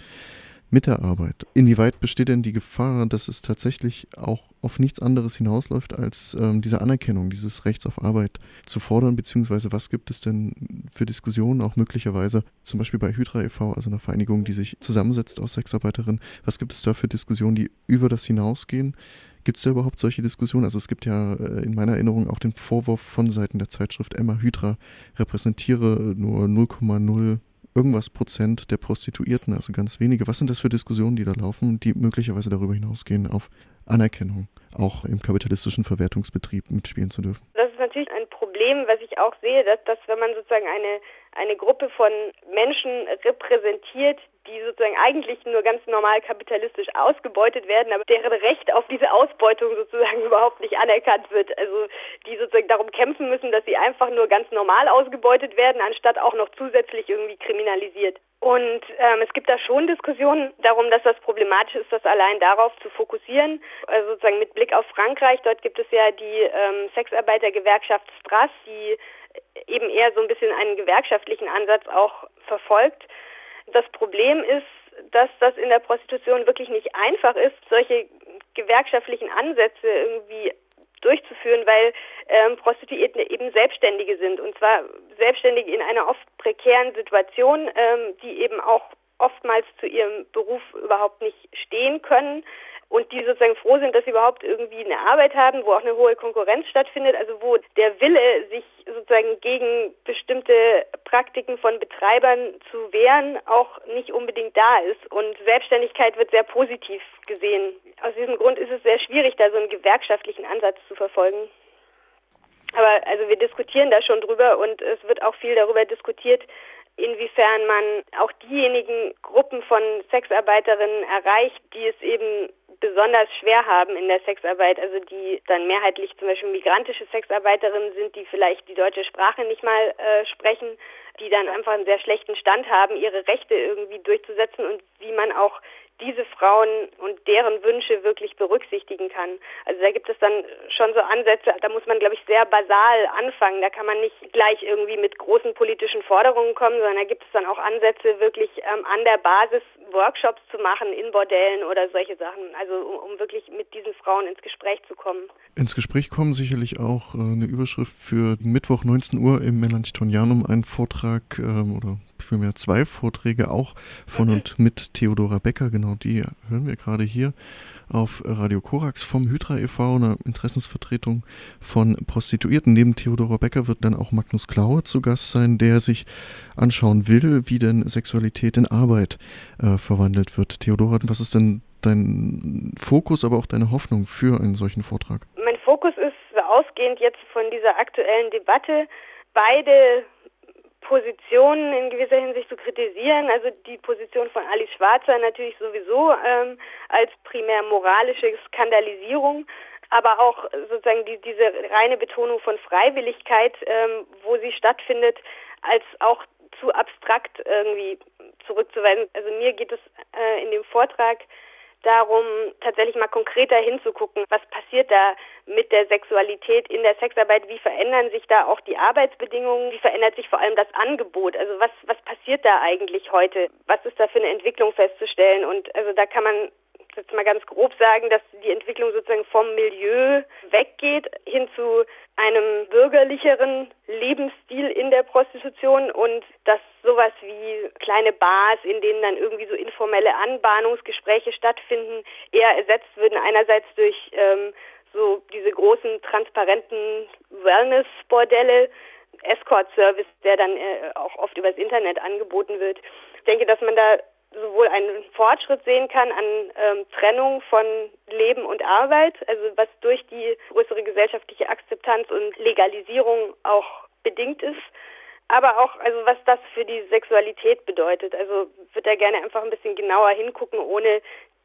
mit der Arbeit. Inwieweit besteht denn die Gefahr, dass es tatsächlich auch auf nichts anderes hinausläuft, als ähm, diese Anerkennung dieses Rechts auf Arbeit zu fordern, beziehungsweise was gibt es denn für Diskussionen auch möglicherweise, zum Beispiel bei Hydra e.V., also einer Vereinigung, die sich zusammensetzt aus Sexarbeiterinnen, was gibt es da für Diskussionen, die über das hinausgehen? Gibt es da überhaupt solche Diskussionen? Also es gibt ja äh, in meiner Erinnerung auch den Vorwurf von Seiten der Zeitschrift Emma Hydra repräsentiere nur 0,0 irgendwas Prozent der Prostituierten, also ganz wenige. Was sind das für Diskussionen, die da laufen, die möglicherweise darüber hinausgehen, auf Anerkennung auch im kapitalistischen Verwertungsbetrieb mitspielen zu dürfen? Das ist natürlich ein Problem, was ich auch sehe, dass, dass wenn man sozusagen eine, eine Gruppe von Menschen repräsentiert, die sozusagen eigentlich nur ganz normal kapitalistisch ausgebeutet werden, aber deren Recht auf diese Ausbeutung sozusagen <laughs> überhaupt nicht anerkannt wird. Also die sozusagen darum kämpfen müssen, dass sie einfach nur ganz normal ausgebeutet werden, anstatt auch noch zusätzlich irgendwie kriminalisiert. Und ähm, es gibt da schon Diskussionen darum, dass das problematisch ist, das allein darauf zu fokussieren. Also sozusagen mit Blick auf Frankreich, dort gibt es ja die ähm, Sexarbeitergewerkschaft Strass, die eben eher so ein bisschen einen gewerkschaftlichen Ansatz auch verfolgt. Das Problem ist, dass das in der Prostitution wirklich nicht einfach ist, solche gewerkschaftlichen Ansätze irgendwie durchzuführen, weil ähm, Prostituierte eben Selbstständige sind. Und zwar Selbstständige in einer oft prekären Situation, ähm, die eben auch oftmals zu ihrem Beruf überhaupt nicht stehen können und die sozusagen froh sind, dass sie überhaupt irgendwie eine Arbeit haben, wo auch eine hohe Konkurrenz stattfindet, also wo der Wille, sich sozusagen gegen bestimmte Praktiken von Betreibern zu wehren, auch nicht unbedingt da ist. Und Selbstständigkeit wird sehr positiv gesehen. Aus diesem Grund ist es sehr schwierig, da so einen gewerkschaftlichen Ansatz zu verfolgen. Aber also wir diskutieren da schon drüber und es wird auch viel darüber diskutiert, inwiefern man auch diejenigen Gruppen von Sexarbeiterinnen erreicht, die es eben besonders schwer haben in der Sexarbeit, also die dann mehrheitlich zum Beispiel migrantische Sexarbeiterinnen sind, die vielleicht die deutsche Sprache nicht mal äh, sprechen, die dann einfach einen sehr schlechten Stand haben, ihre Rechte irgendwie durchzusetzen und wie man auch diese Frauen und deren Wünsche wirklich berücksichtigen kann. Also da gibt es dann schon so Ansätze, da muss man, glaube ich, sehr basal anfangen. Da kann man nicht gleich irgendwie mit großen politischen Forderungen kommen, sondern da gibt es dann auch Ansätze, wirklich ähm, an der Basis Workshops zu machen in Bordellen oder solche Sachen. Also um, um, wirklich mit diesen Frauen ins Gespräch zu kommen. Ins Gespräch kommen sicherlich auch äh, eine Überschrift für Mittwoch 19 Uhr im Melanchthonianum, ein Vortrag ähm, oder vielmehr zwei Vorträge auch von und mit Theodora Becker, genau die hören wir gerade hier auf Radio Korax vom Hydra e.V., eine Interessensvertretung von Prostituierten. Neben Theodora Becker wird dann auch Magnus Klaue zu Gast sein, der sich anschauen will, wie denn Sexualität in Arbeit äh, verwandelt wird. Theodora, was ist denn dein Fokus, aber auch deine Hoffnung für einen solchen Vortrag? Mein Fokus ist ausgehend jetzt von dieser aktuellen Debatte, beide Positionen in gewisser Hinsicht zu kritisieren. Also die Position von Alice Schwarzer natürlich sowieso ähm, als primär moralische Skandalisierung, aber auch sozusagen die, diese reine Betonung von Freiwilligkeit, ähm, wo sie stattfindet, als auch zu abstrakt irgendwie zurückzuweisen. Also mir geht es äh, in dem Vortrag darum, tatsächlich mal konkreter hinzugucken, was passiert da mit der Sexualität in der Sexarbeit, wie verändern sich da auch die Arbeitsbedingungen, wie verändert sich vor allem das Angebot, also was, was passiert da eigentlich heute, was ist da für eine Entwicklung festzustellen? Und also da kann man jetzt mal ganz grob sagen, dass die Entwicklung sozusagen vom Milieu weggeht hin zu einem bürgerlicheren Lebensstil in der Prostitution und dass sowas wie kleine Bars, in denen dann irgendwie so informelle Anbahnungsgespräche stattfinden, eher ersetzt würden einerseits durch ähm, so diese großen transparenten Wellness-Bordelle, Escort-Service, der dann äh, auch oft übers Internet angeboten wird. Ich denke, dass man da sowohl einen Fortschritt sehen kann an ähm, Trennung von Leben und Arbeit, also was durch die größere gesellschaftliche Akzeptanz und Legalisierung auch bedingt ist, aber auch, also was das für die Sexualität bedeutet. Also würde da gerne einfach ein bisschen genauer hingucken, ohne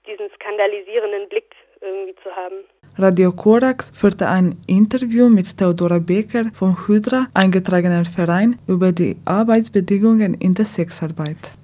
diesen skandalisierenden Blick irgendwie zu haben. Radio Korax führte ein Interview mit Theodora Becker vom Hydra, eingetragener Verein, über die Arbeitsbedingungen in der Sexarbeit.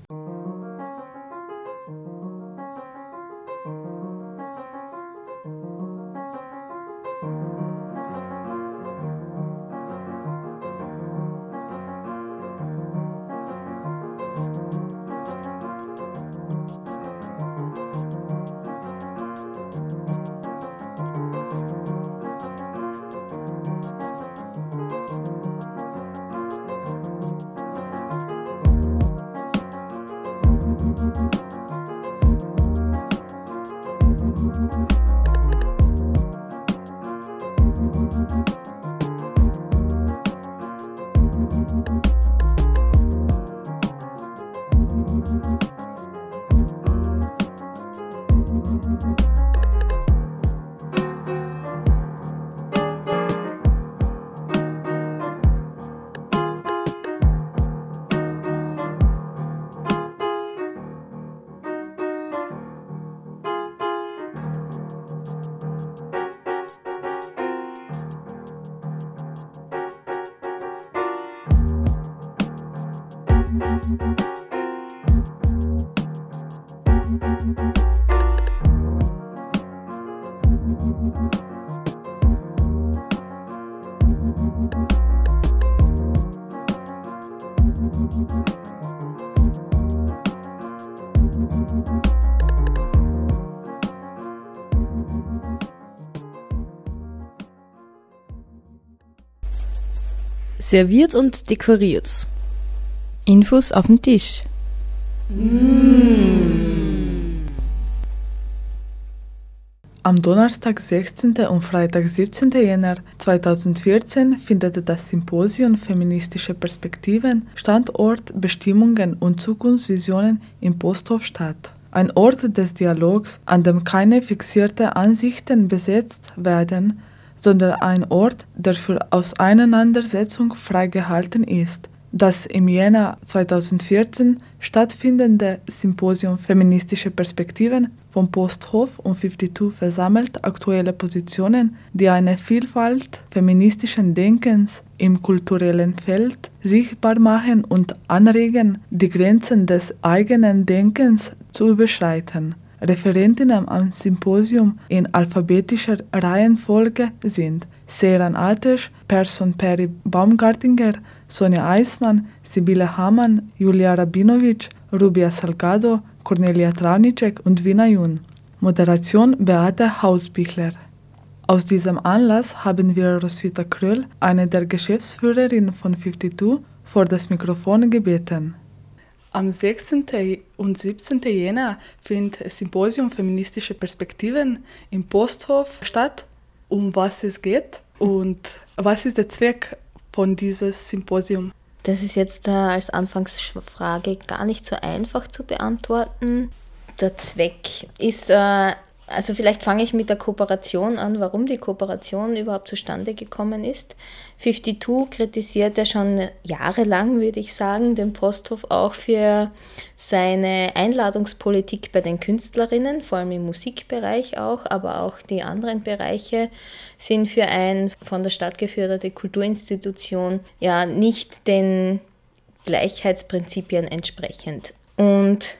Serviert und dekoriert. Infos auf dem Tisch. Am Donnerstag 16. und Freitag 17. Jänner 2014 findet das Symposium Feministische Perspektiven, Standortbestimmungen und Zukunftsvisionen im Posthof statt. Ein Ort des Dialogs, an dem keine fixierten Ansichten besetzt werden, sondern ein Ort, der für Auseinandersetzung freigehalten ist. Das im Jänner 2014 stattfindende Symposium Feministische Perspektiven vom Posthof und 52 versammelt aktuelle Positionen, die eine Vielfalt feministischen Denkens im kulturellen Feld sichtbar machen und anregen, die Grenzen des eigenen Denkens zu überschreiten. Referentinnen am Symposium in alphabetischer Reihenfolge sind Seran Atesh, Person Perry Baumgartinger, Sonja Eismann, Sibylle Hamann, Julia Rabinovic, Rubia Salgado, Cornelia Traunicek und Wina Jun. Moderation Beate Hausbichler. Aus diesem Anlass haben wir Roswitha Kröll, eine der Geschäftsführerinnen von 52, vor das Mikrofon gebeten. Am 16. und 17. Jänner findet das Symposium Feministische Perspektiven im Posthof statt. Um was es geht und was ist der Zweck von diesem Symposium? Das ist jetzt äh, als Anfangsfrage gar nicht so einfach zu beantworten. Der Zweck ist äh, also vielleicht fange ich mit der Kooperation an, warum die Kooperation überhaupt zustande gekommen ist. 52 kritisiert ja schon jahrelang, würde ich sagen, den Posthof auch für seine Einladungspolitik bei den Künstlerinnen, vor allem im Musikbereich auch, aber auch die anderen Bereiche sind für ein von der Stadt geförderte Kulturinstitution ja nicht den Gleichheitsprinzipien entsprechend. Und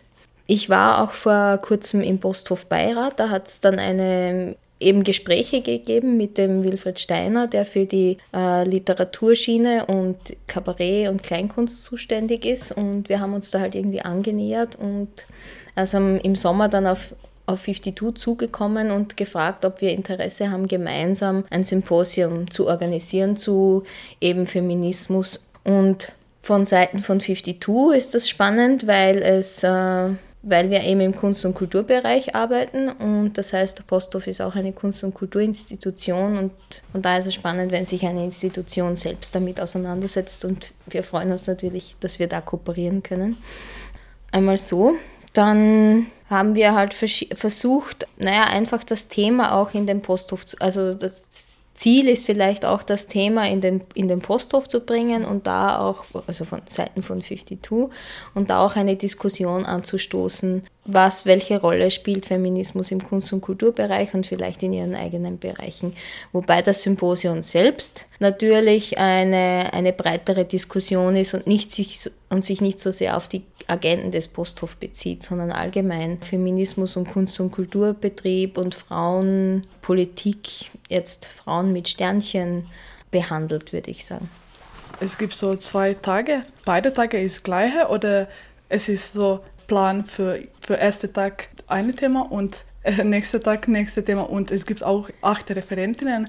ich war auch vor kurzem im Posthof Beirat, da hat es dann eine eben Gespräche gegeben mit dem Wilfried Steiner, der für die äh, Literaturschiene und Kabarett und Kleinkunst zuständig ist. Und wir haben uns da halt irgendwie angenähert und also im Sommer dann auf, auf 52 zugekommen und gefragt, ob wir Interesse haben, gemeinsam ein Symposium zu organisieren zu eben Feminismus. Und von Seiten von 52 ist das spannend, weil es äh, weil wir eben im Kunst- und Kulturbereich arbeiten und das heißt, der Posthof ist auch eine Kunst- und Kulturinstitution und von daher ist es spannend, wenn sich eine Institution selbst damit auseinandersetzt und wir freuen uns natürlich, dass wir da kooperieren können. Einmal so. Dann haben wir halt versucht, naja, einfach das Thema auch in den Posthof zu, also das Ziel ist vielleicht auch das Thema in den, in den Posthof zu bringen und da auch, also von Seiten von 52, und da auch eine Diskussion anzustoßen, was, welche Rolle spielt Feminismus im Kunst- und Kulturbereich und vielleicht in ihren eigenen Bereichen. Wobei das Symposium selbst natürlich eine, eine breitere Diskussion ist und, nicht sich, und sich nicht so sehr auf die Agenten des Posthof bezieht, sondern allgemein Feminismus und Kunst- und Kulturbetrieb und Frauenpolitik, jetzt Frauen mit Sternchen behandelt, würde ich sagen. Es gibt so zwei Tage, beide Tage ist gleiche oder es ist so Plan für, für ersten Tag ein Thema und äh, nächster Tag nächstes Thema und es gibt auch acht Referentinnen.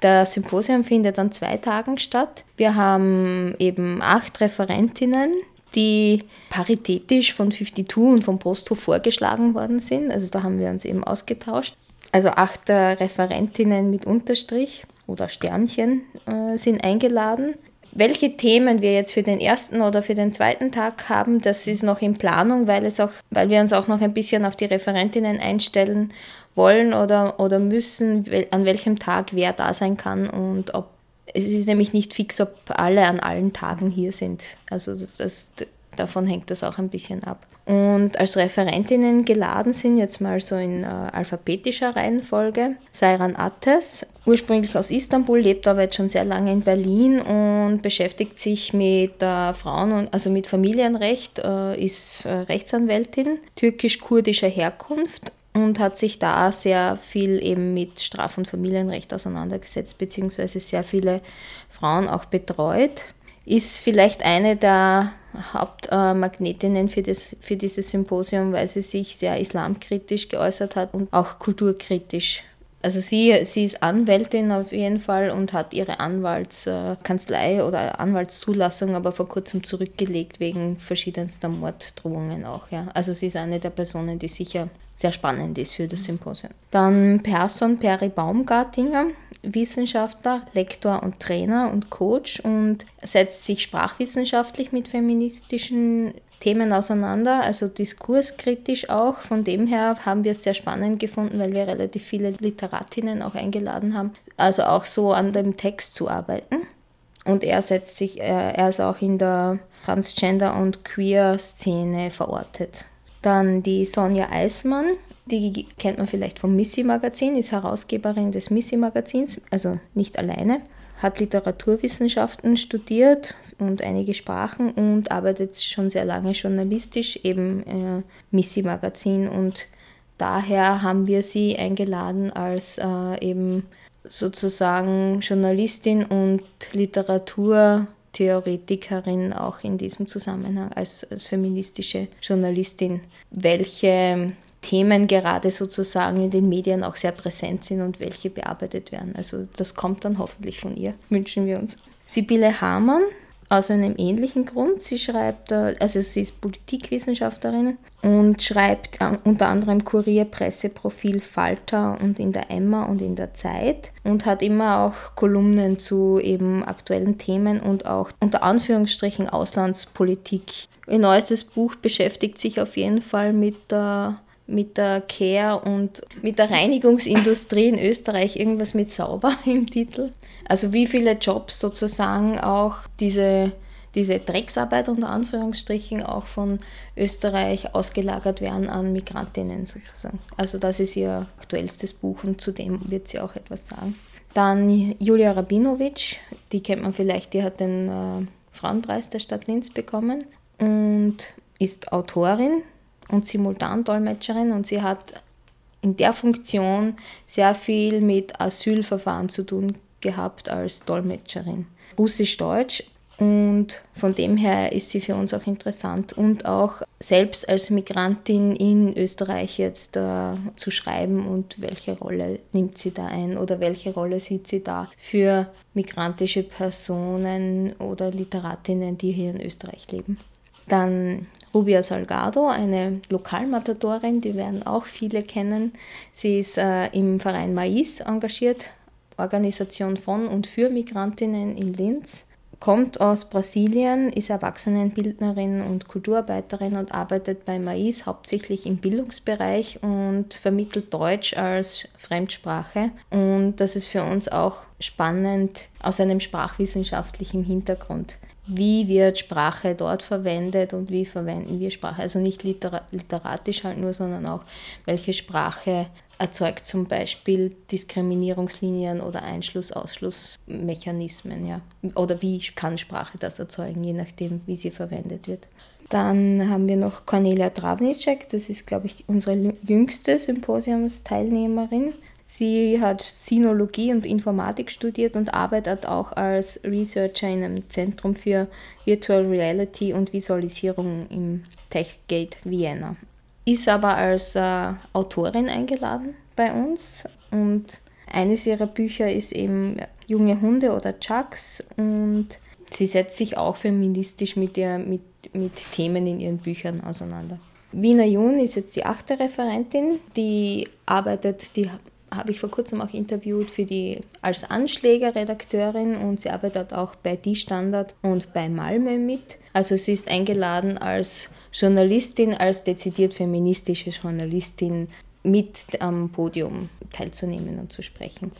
Das Symposium findet an zwei Tagen statt. Wir haben eben acht Referentinnen, die paritätisch von 52 und vom Posthof vorgeschlagen worden sind. Also da haben wir uns eben ausgetauscht. Also acht Referentinnen mit Unterstrich oder Sternchen äh, sind eingeladen. Welche Themen wir jetzt für den ersten oder für den zweiten Tag haben, das ist noch in Planung, weil, es auch, weil wir uns auch noch ein bisschen auf die Referentinnen einstellen wollen oder, oder müssen, an welchem Tag wer da sein kann und ob es ist nämlich nicht fix, ob alle an allen Tagen hier sind. Also das, davon hängt das auch ein bisschen ab. Und als Referentinnen geladen sind, jetzt mal so in äh, alphabetischer Reihenfolge, Sairan Attes, ursprünglich aus Istanbul, lebt aber jetzt schon sehr lange in Berlin und beschäftigt sich mit äh, Frauen, und, also mit Familienrecht, äh, ist äh, Rechtsanwältin, türkisch-kurdischer Herkunft und hat sich da sehr viel eben mit Straf- und Familienrecht auseinandergesetzt, beziehungsweise sehr viele Frauen auch betreut. Ist vielleicht eine der Hauptmagnetinnen für, das, für dieses Symposium, weil sie sich sehr islamkritisch geäußert hat und auch kulturkritisch. Also sie, sie ist Anwältin auf jeden Fall und hat ihre Anwaltskanzlei oder Anwaltszulassung aber vor kurzem zurückgelegt wegen verschiedenster Morddrohungen auch. Ja. Also sie ist eine der Personen, die sicher sehr spannend ist für das Symposium. Dann Person Peri Baumgartinger, Wissenschaftler, Lektor und Trainer und Coach und setzt sich sprachwissenschaftlich mit feministischen Themen auseinander, also diskurskritisch auch. Von dem her haben wir es sehr spannend gefunden, weil wir relativ viele Literatinnen auch eingeladen haben, also auch so an dem Text zu arbeiten. Und er setzt sich, er ist auch in der Transgender- und Queer-Szene verortet. Dann die Sonja Eismann, die kennt man vielleicht vom Missy-Magazin, ist Herausgeberin des Missy-Magazins, also nicht alleine, hat Literaturwissenschaften studiert und einige Sprachen und arbeitet schon sehr lange journalistisch, eben äh, Missy-Magazin und daher haben wir sie eingeladen als äh, eben sozusagen Journalistin und Literatur Theoretikerin auch in diesem Zusammenhang als, als feministische Journalistin, welche Themen gerade sozusagen in den Medien auch sehr präsent sind und welche bearbeitet werden. Also das kommt dann hoffentlich von ihr, wünschen wir uns. Sibylle Hamann aus einem ähnlichen Grund. Sie schreibt, äh, also sie ist Politikwissenschaftlerin und schreibt äh, unter anderem Kurier, Presseprofil, Falter und in der Emma und in der Zeit und hat immer auch Kolumnen zu eben aktuellen Themen und auch unter Anführungsstrichen Auslandspolitik. Ihr neuestes Buch beschäftigt sich auf jeden Fall mit der mit der Care und mit der Reinigungsindustrie in Österreich irgendwas mit sauber <laughs> im Titel. Also wie viele Jobs sozusagen auch diese, diese Drecksarbeit unter Anführungsstrichen auch von Österreich ausgelagert werden an Migrantinnen sozusagen. Also das ist ihr aktuellstes Buch und zu dem wird sie auch etwas sagen. Dann Julia Rabinovic, die kennt man vielleicht, die hat den äh, Frauenpreis der Stadt Linz bekommen und ist Autorin und Simultandolmetscherin und sie hat in der Funktion sehr viel mit Asylverfahren zu tun gehabt als Dolmetscherin. Russisch-Deutsch und von dem her ist sie für uns auch interessant und auch selbst als Migrantin in Österreich jetzt äh, zu schreiben und welche Rolle nimmt sie da ein oder welche Rolle sieht sie da für migrantische Personen oder Literatinnen, die hier in Österreich leben. Dann Rubia Salgado, eine Lokalmatadorin, die werden auch viele kennen. Sie ist äh, im Verein Mais engagiert, Organisation von und für Migrantinnen in Linz kommt aus Brasilien, ist Erwachsenenbildnerin und Kulturarbeiterin und arbeitet bei Mais hauptsächlich im Bildungsbereich und vermittelt Deutsch als Fremdsprache. Und das ist für uns auch spannend aus einem sprachwissenschaftlichen Hintergrund. Wie wird Sprache dort verwendet und wie verwenden wir Sprache? Also nicht literatisch halt nur, sondern auch, welche Sprache erzeugt zum Beispiel Diskriminierungslinien oder Einschluss-Ausschlussmechanismen. Ja? Oder wie kann Sprache das erzeugen, je nachdem, wie sie verwendet wird. Dann haben wir noch Cornelia Travnicek, das ist, glaube ich, unsere jüngste Symposiumsteilnehmerin. Sie hat Sinologie und Informatik studiert und arbeitet auch als Researcher in einem Zentrum für Virtual Reality und Visualisierung im TechGate Vienna ist aber als äh, Autorin eingeladen bei uns und eines ihrer Bücher ist eben Junge Hunde oder Chucks und sie setzt sich auch feministisch mit, ihr, mit, mit Themen in ihren Büchern auseinander. Wiener Jun ist jetzt die achte Referentin, die arbeitet, die habe ich vor kurzem auch interviewt für die als Anschlägerredakteurin und sie arbeitet auch bei Die Standard und bei Malmö mit. Also sie ist eingeladen als Journalistin, als dezidiert feministische Journalistin mit am Podium teilzunehmen und zu sprechen.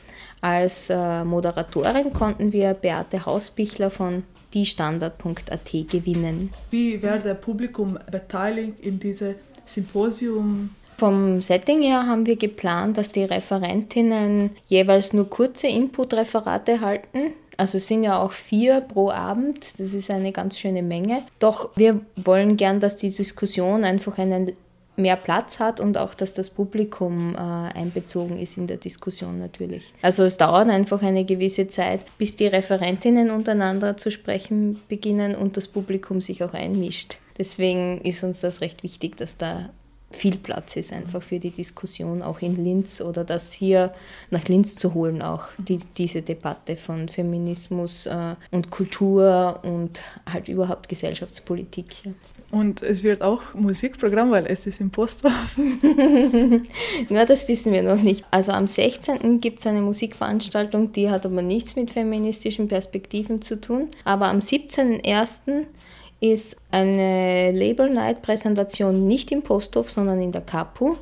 Als äh, Moderatorin konnten wir Beate Hausbichler von diestandard.at gewinnen. Wie werde Publikum beteiligt in diesem Symposium? Vom Setting her haben wir geplant, dass die Referentinnen jeweils nur kurze Input-Referate halten. Also es sind ja auch vier pro Abend, das ist eine ganz schöne Menge. Doch wir wollen gern, dass die Diskussion einfach einen mehr Platz hat und auch, dass das Publikum äh, einbezogen ist in der Diskussion natürlich. Also es dauert einfach eine gewisse Zeit, bis die Referentinnen untereinander zu sprechen beginnen und das Publikum sich auch einmischt. Deswegen ist uns das recht wichtig, dass da viel Platz ist einfach für die Diskussion, auch in Linz oder das hier nach Linz zu holen, auch die, diese Debatte von Feminismus äh, und Kultur und halt überhaupt Gesellschaftspolitik. Ja. Und es wird auch Musikprogramm, weil es ist im Posthof. <laughs> Na, das wissen wir noch nicht. Also am 16. gibt es eine Musikveranstaltung, die hat aber nichts mit feministischen Perspektiven zu tun. Aber am 17.01 ist eine Label Night Präsentation nicht im Posthof, sondern in der Kapu.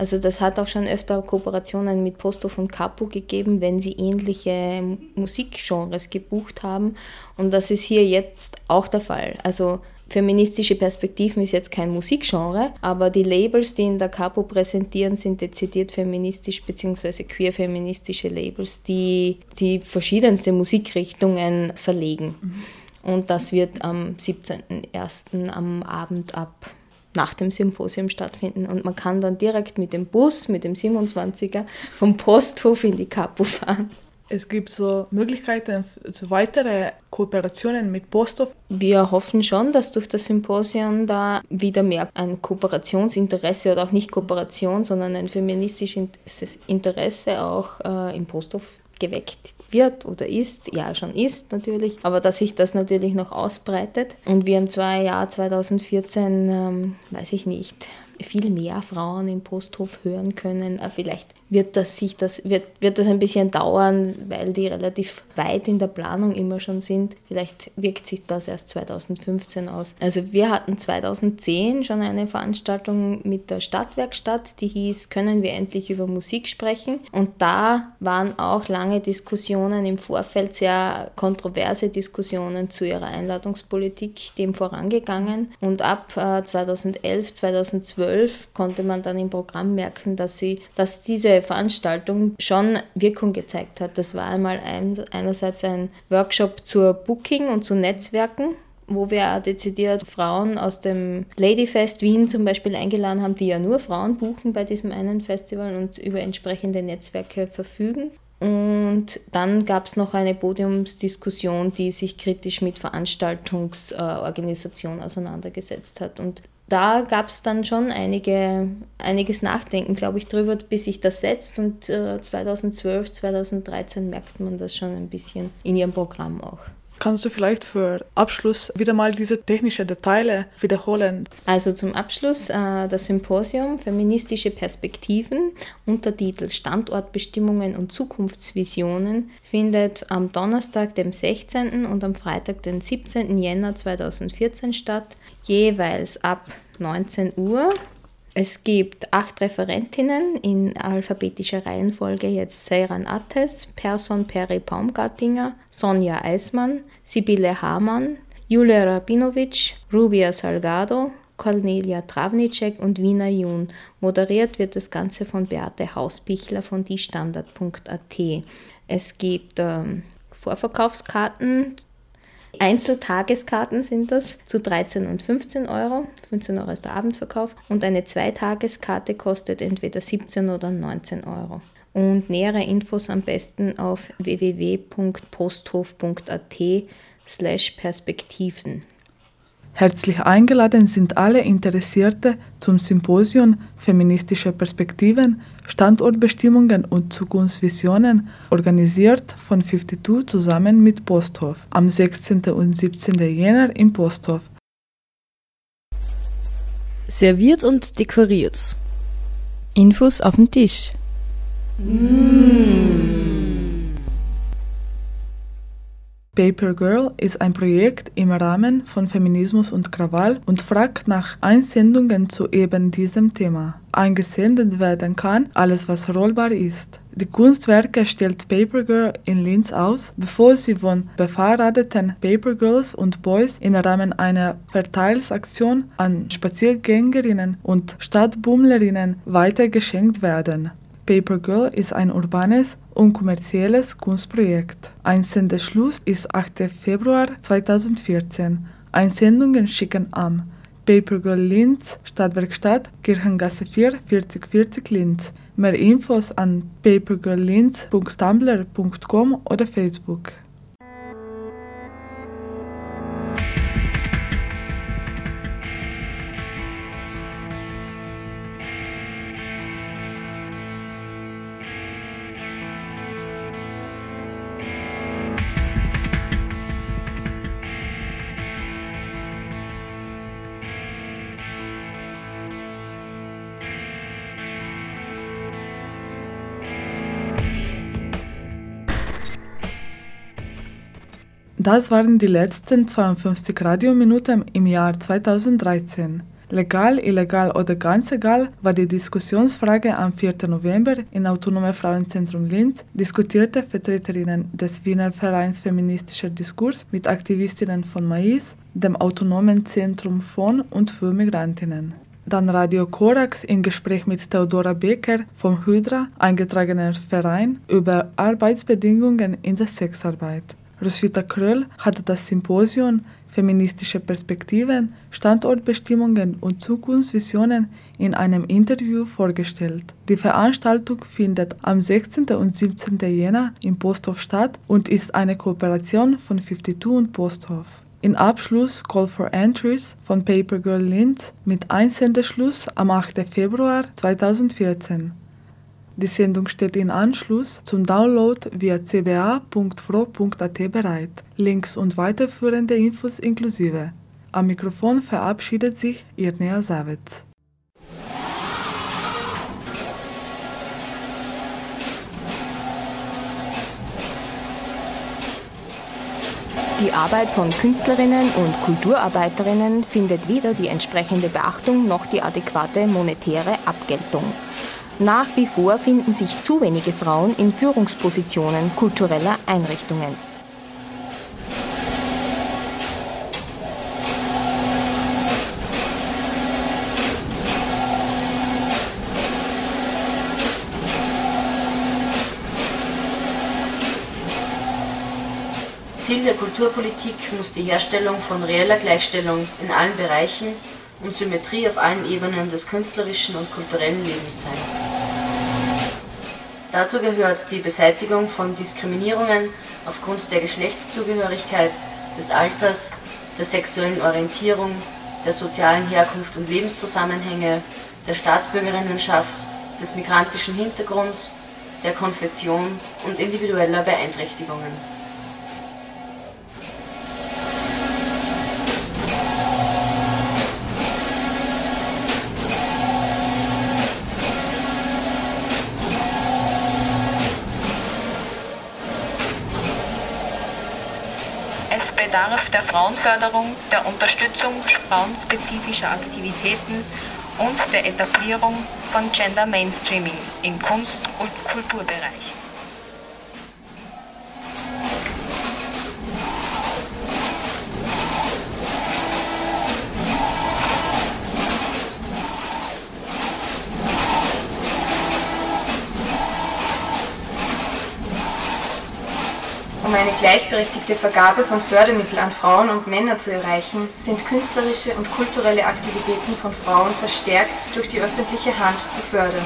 Also das hat auch schon öfter Kooperationen mit Posthof und Kapu gegeben, wenn sie ähnliche Musikgenres gebucht haben. Und das ist hier jetzt auch der Fall. Also feministische Perspektiven ist jetzt kein Musikgenre, aber die Labels, die in der Capo präsentieren, sind dezidiert feministisch bzw. queer-feministische Labels, die die verschiedenste Musikrichtungen verlegen. Mhm. Und das wird am 17.01. am Abend ab nach dem Symposium stattfinden. Und man kann dann direkt mit dem Bus, mit dem 27er, vom Posthof in die Kapo fahren. Es gibt so Möglichkeiten zu weiteren Kooperationen mit Posthof. Wir hoffen schon, dass durch das Symposium da wieder mehr ein Kooperationsinteresse oder auch nicht Kooperation, sondern ein feministisches Interesse auch äh, im Posthof geweckt wird oder ist, ja schon ist natürlich, aber dass sich das natürlich noch ausbreitet. Und wir im Jahr 2014, ähm, weiß ich nicht, viel mehr Frauen im Posthof hören können. Äh, vielleicht wird das sich das wird, wird das ein bisschen dauern, weil die relativ weit in der Planung immer schon sind. Vielleicht wirkt sich das erst 2015 aus. Also wir hatten 2010 schon eine Veranstaltung mit der Stadtwerkstatt, die hieß Können wir endlich über Musik sprechen? Und da waren auch lange Diskussionen im Vorfeld, sehr kontroverse Diskussionen zu ihrer Einladungspolitik dem vorangegangen. Und ab 2011, äh, 2012 konnte man dann im Programm merken, dass sie, dass diese Veranstaltung schon Wirkung gezeigt hat. Das war einmal ein, einerseits ein Workshop zur Booking und zu Netzwerken wo wir auch dezidiert Frauen aus dem Ladyfest Wien zum Beispiel eingeladen haben, die ja nur Frauen buchen bei diesem einen Festival und über entsprechende Netzwerke verfügen. Und dann gab es noch eine Podiumsdiskussion, die sich kritisch mit Veranstaltungsorganisation auseinandergesetzt hat. Und da gab es dann schon einige, einiges Nachdenken, glaube ich, drüber, bis sich das setzt. Und äh, 2012, 2013 merkt man das schon ein bisschen in ihrem Programm auch. Kannst du vielleicht für Abschluss wieder mal diese technischen Details wiederholen? Also zum Abschluss äh, das Symposium Feministische Perspektiven, Untertitel Standortbestimmungen und Zukunftsvisionen, findet am Donnerstag, dem 16. und am Freitag, den 17. Jänner 2014 statt, jeweils ab 19 Uhr es gibt acht Referentinnen in alphabetischer Reihenfolge jetzt Seiran Attes, Person Peri Baumgartinger, Sonja Eismann, Sibylle Hamann, Julia Rabinovic, Rubia Salgado, Cornelia Travnicek und Wiener Jun. Moderiert wird das Ganze von Beate Hausbichler von diestandard.at. Es gibt ähm, Vorverkaufskarten Einzeltageskarten sind das zu 13 und 15 Euro. 15 Euro ist der Abendverkauf. Und eine Zweitageskarte kostet entweder 17 oder 19 Euro. Und nähere Infos am besten auf www.posthof.at slash Perspektiven. Herzlich eingeladen sind alle Interessierte zum Symposium Feministische Perspektiven, Standortbestimmungen und Zukunftsvisionen, organisiert von 52 zusammen mit Posthof am 16. und 17. Jänner im Posthof. Serviert und dekoriert. Infos auf dem Tisch. Mmh. Paper Girl ist ein Projekt im Rahmen von Feminismus und Krawall und fragt nach Einsendungen zu eben diesem Thema. Eingesendet werden kann alles, was rollbar ist. Die Kunstwerke stellt Paper Girl in Linz aus, bevor sie von befahrradeten Paper Girls und Boys im Rahmen einer Verteilsaktion an Spaziergängerinnen und Stadtbummlerinnen weitergeschenkt werden. Paper Girl ist ein urbanes und kommerzielles Kunstprojekt. Einsendeschluss ist 8. Februar 2014. Einsendungen schicken am Paper Girl Linz, Stadtwerkstatt, Kirchengasse 4, 4040 Linz. Mehr Infos an papergirllinz.tumblr.com oder Facebook. Das waren die letzten 52 Radiominuten im Jahr 2013. Legal, illegal oder ganz egal war die Diskussionsfrage am 4. November im Autonome Frauenzentrum Linz, diskutierte Vertreterinnen des Wiener Vereins Feministischer Diskurs mit Aktivistinnen von Mais, dem Autonomen Zentrum von und für Migrantinnen. Dann Radio Korax im Gespräch mit Theodora Becker vom Hydra, eingetragener Verein, über Arbeitsbedingungen in der Sexarbeit. Roswitha Kröll hat das Symposium Feministische Perspektiven, Standortbestimmungen und Zukunftsvisionen in einem Interview vorgestellt. Die Veranstaltung findet am 16. und 17. Jänner im Posthof statt und ist eine Kooperation von 52 und Posthof. In Abschluss Call for Entries von Paper Girl Linz mit Einsendeschluss am 8. Februar 2014. Die Sendung steht in Anschluss zum Download via cba.fro.at bereit. Links und weiterführende Infos inklusive. Am Mikrofon verabschiedet sich Irnea Savitz. Die Arbeit von Künstlerinnen und Kulturarbeiterinnen findet weder die entsprechende Beachtung noch die adäquate monetäre Abgeltung. Nach wie vor finden sich zu wenige Frauen in Führungspositionen kultureller Einrichtungen. Ziel der Kulturpolitik muss die Herstellung von reeller Gleichstellung in allen Bereichen und Symmetrie auf allen Ebenen des künstlerischen und kulturellen Lebens sein. Dazu gehört die Beseitigung von Diskriminierungen aufgrund der Geschlechtszugehörigkeit, des Alters, der sexuellen Orientierung, der sozialen Herkunft und Lebenszusammenhänge, der Staatsbürgerinnenschaft, des migrantischen Hintergrunds, der Konfession und individueller Beeinträchtigungen. Es bedarf der Frauenförderung, der Unterstützung frauenspezifischer Aktivitäten und der Etablierung von Gender Mainstreaming im Kunst- und Kulturbereich. Eine gleichberechtigte Vergabe von Fördermitteln an Frauen und Männer zu erreichen, sind künstlerische und kulturelle Aktivitäten von Frauen verstärkt durch die öffentliche Hand zu fördern.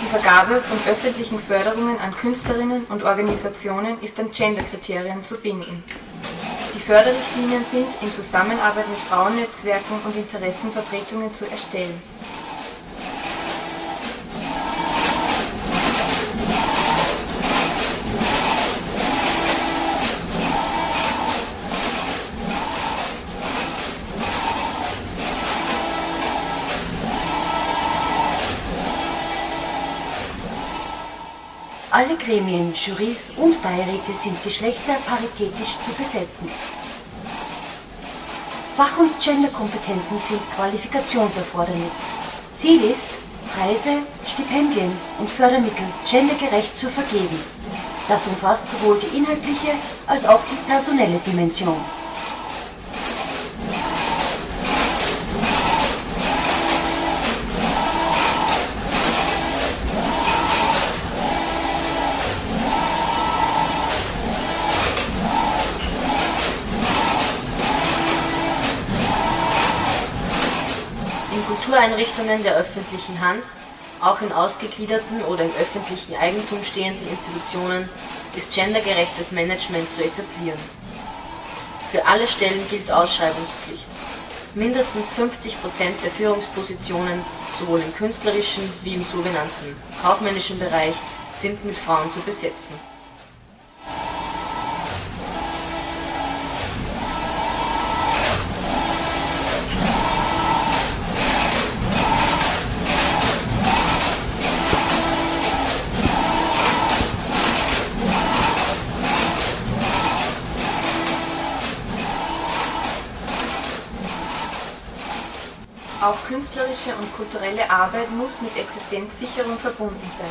Die Vergabe von öffentlichen Förderungen an Künstlerinnen und Organisationen ist an Genderkriterien zu binden. Die Förderrichtlinien sind in Zusammenarbeit mit Frauennetzwerken und Interessenvertretungen zu erstellen. Alle Gremien, Jurys und Beiräte sind geschlechterparitätisch zu besetzen. Fach- und Genderkompetenzen sind Qualifikationserfordernis. Ziel ist, Preise, Stipendien und Fördermittel gendergerecht zu vergeben. Das umfasst sowohl die inhaltliche als auch die personelle Dimension. In Kultureinrichtungen der öffentlichen Hand, auch in ausgegliederten oder im öffentlichen Eigentum stehenden Institutionen, ist gendergerechtes Management zu etablieren. Für alle Stellen gilt Ausschreibungspflicht. Mindestens 50 Prozent der Führungspositionen, sowohl im künstlerischen wie im sogenannten kaufmännischen Bereich, sind mit Frauen zu besetzen. Künstlerische und kulturelle Arbeit muss mit Existenzsicherung verbunden sein.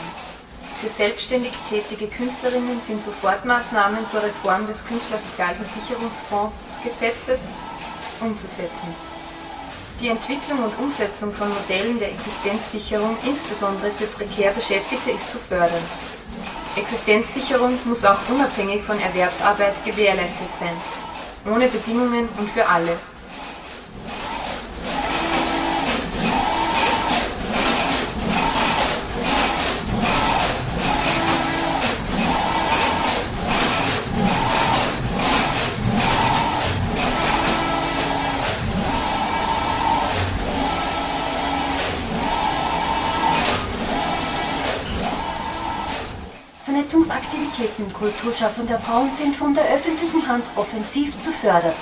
Für selbstständig tätige Künstlerinnen sind Sofortmaßnahmen zur Reform des Künstlersozialversicherungsfondsgesetzes umzusetzen. Die Entwicklung und Umsetzung von Modellen der Existenzsicherung, insbesondere für prekär Beschäftigte, ist zu fördern. Existenzsicherung muss auch unabhängig von Erwerbsarbeit gewährleistet sein, ohne Bedingungen und für alle. Vernetzungsaktivitäten kulturschaffender Frauen sind von der öffentlichen Hand offensiv zu fördern.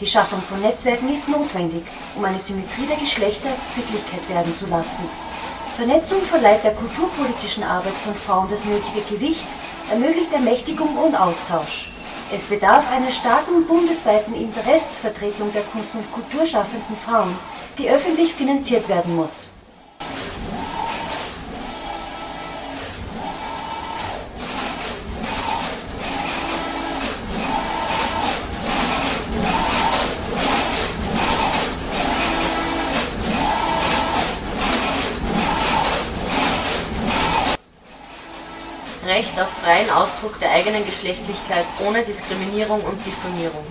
Die Schaffung von Netzwerken ist notwendig, um eine Symmetrie der Geschlechter Wirklichkeit werden zu lassen. Vernetzung verleiht der kulturpolitischen Arbeit von Frauen das nötige Gewicht, ermöglicht Ermächtigung und Austausch. Es bedarf einer starken bundesweiten Interessensvertretung der Kunst- und Kulturschaffenden Frauen, die öffentlich finanziert werden muss. Freien Ausdruck der eigenen Geschlechtlichkeit ohne Diskriminierung und Diffamierung.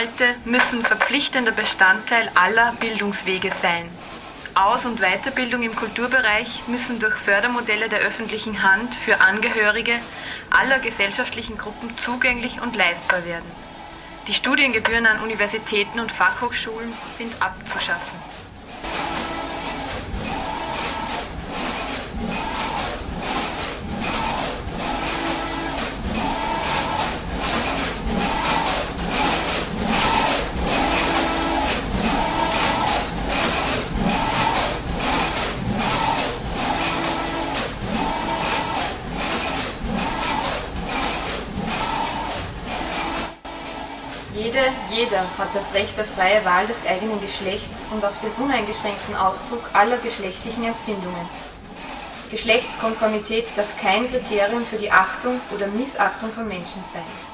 Inhalte müssen verpflichtender Bestandteil aller Bildungswege sein. Aus- und Weiterbildung im Kulturbereich müssen durch Fördermodelle der öffentlichen Hand für Angehörige aller gesellschaftlichen Gruppen zugänglich und leistbar werden. Die Studiengebühren an Universitäten und Fachhochschulen sind abzuschaffen. Jeder hat das Recht auf freie Wahl des eigenen Geschlechts und auf den uneingeschränkten Ausdruck aller geschlechtlichen Empfindungen. Geschlechtskonformität darf kein Kriterium für die Achtung oder Missachtung von Menschen sein.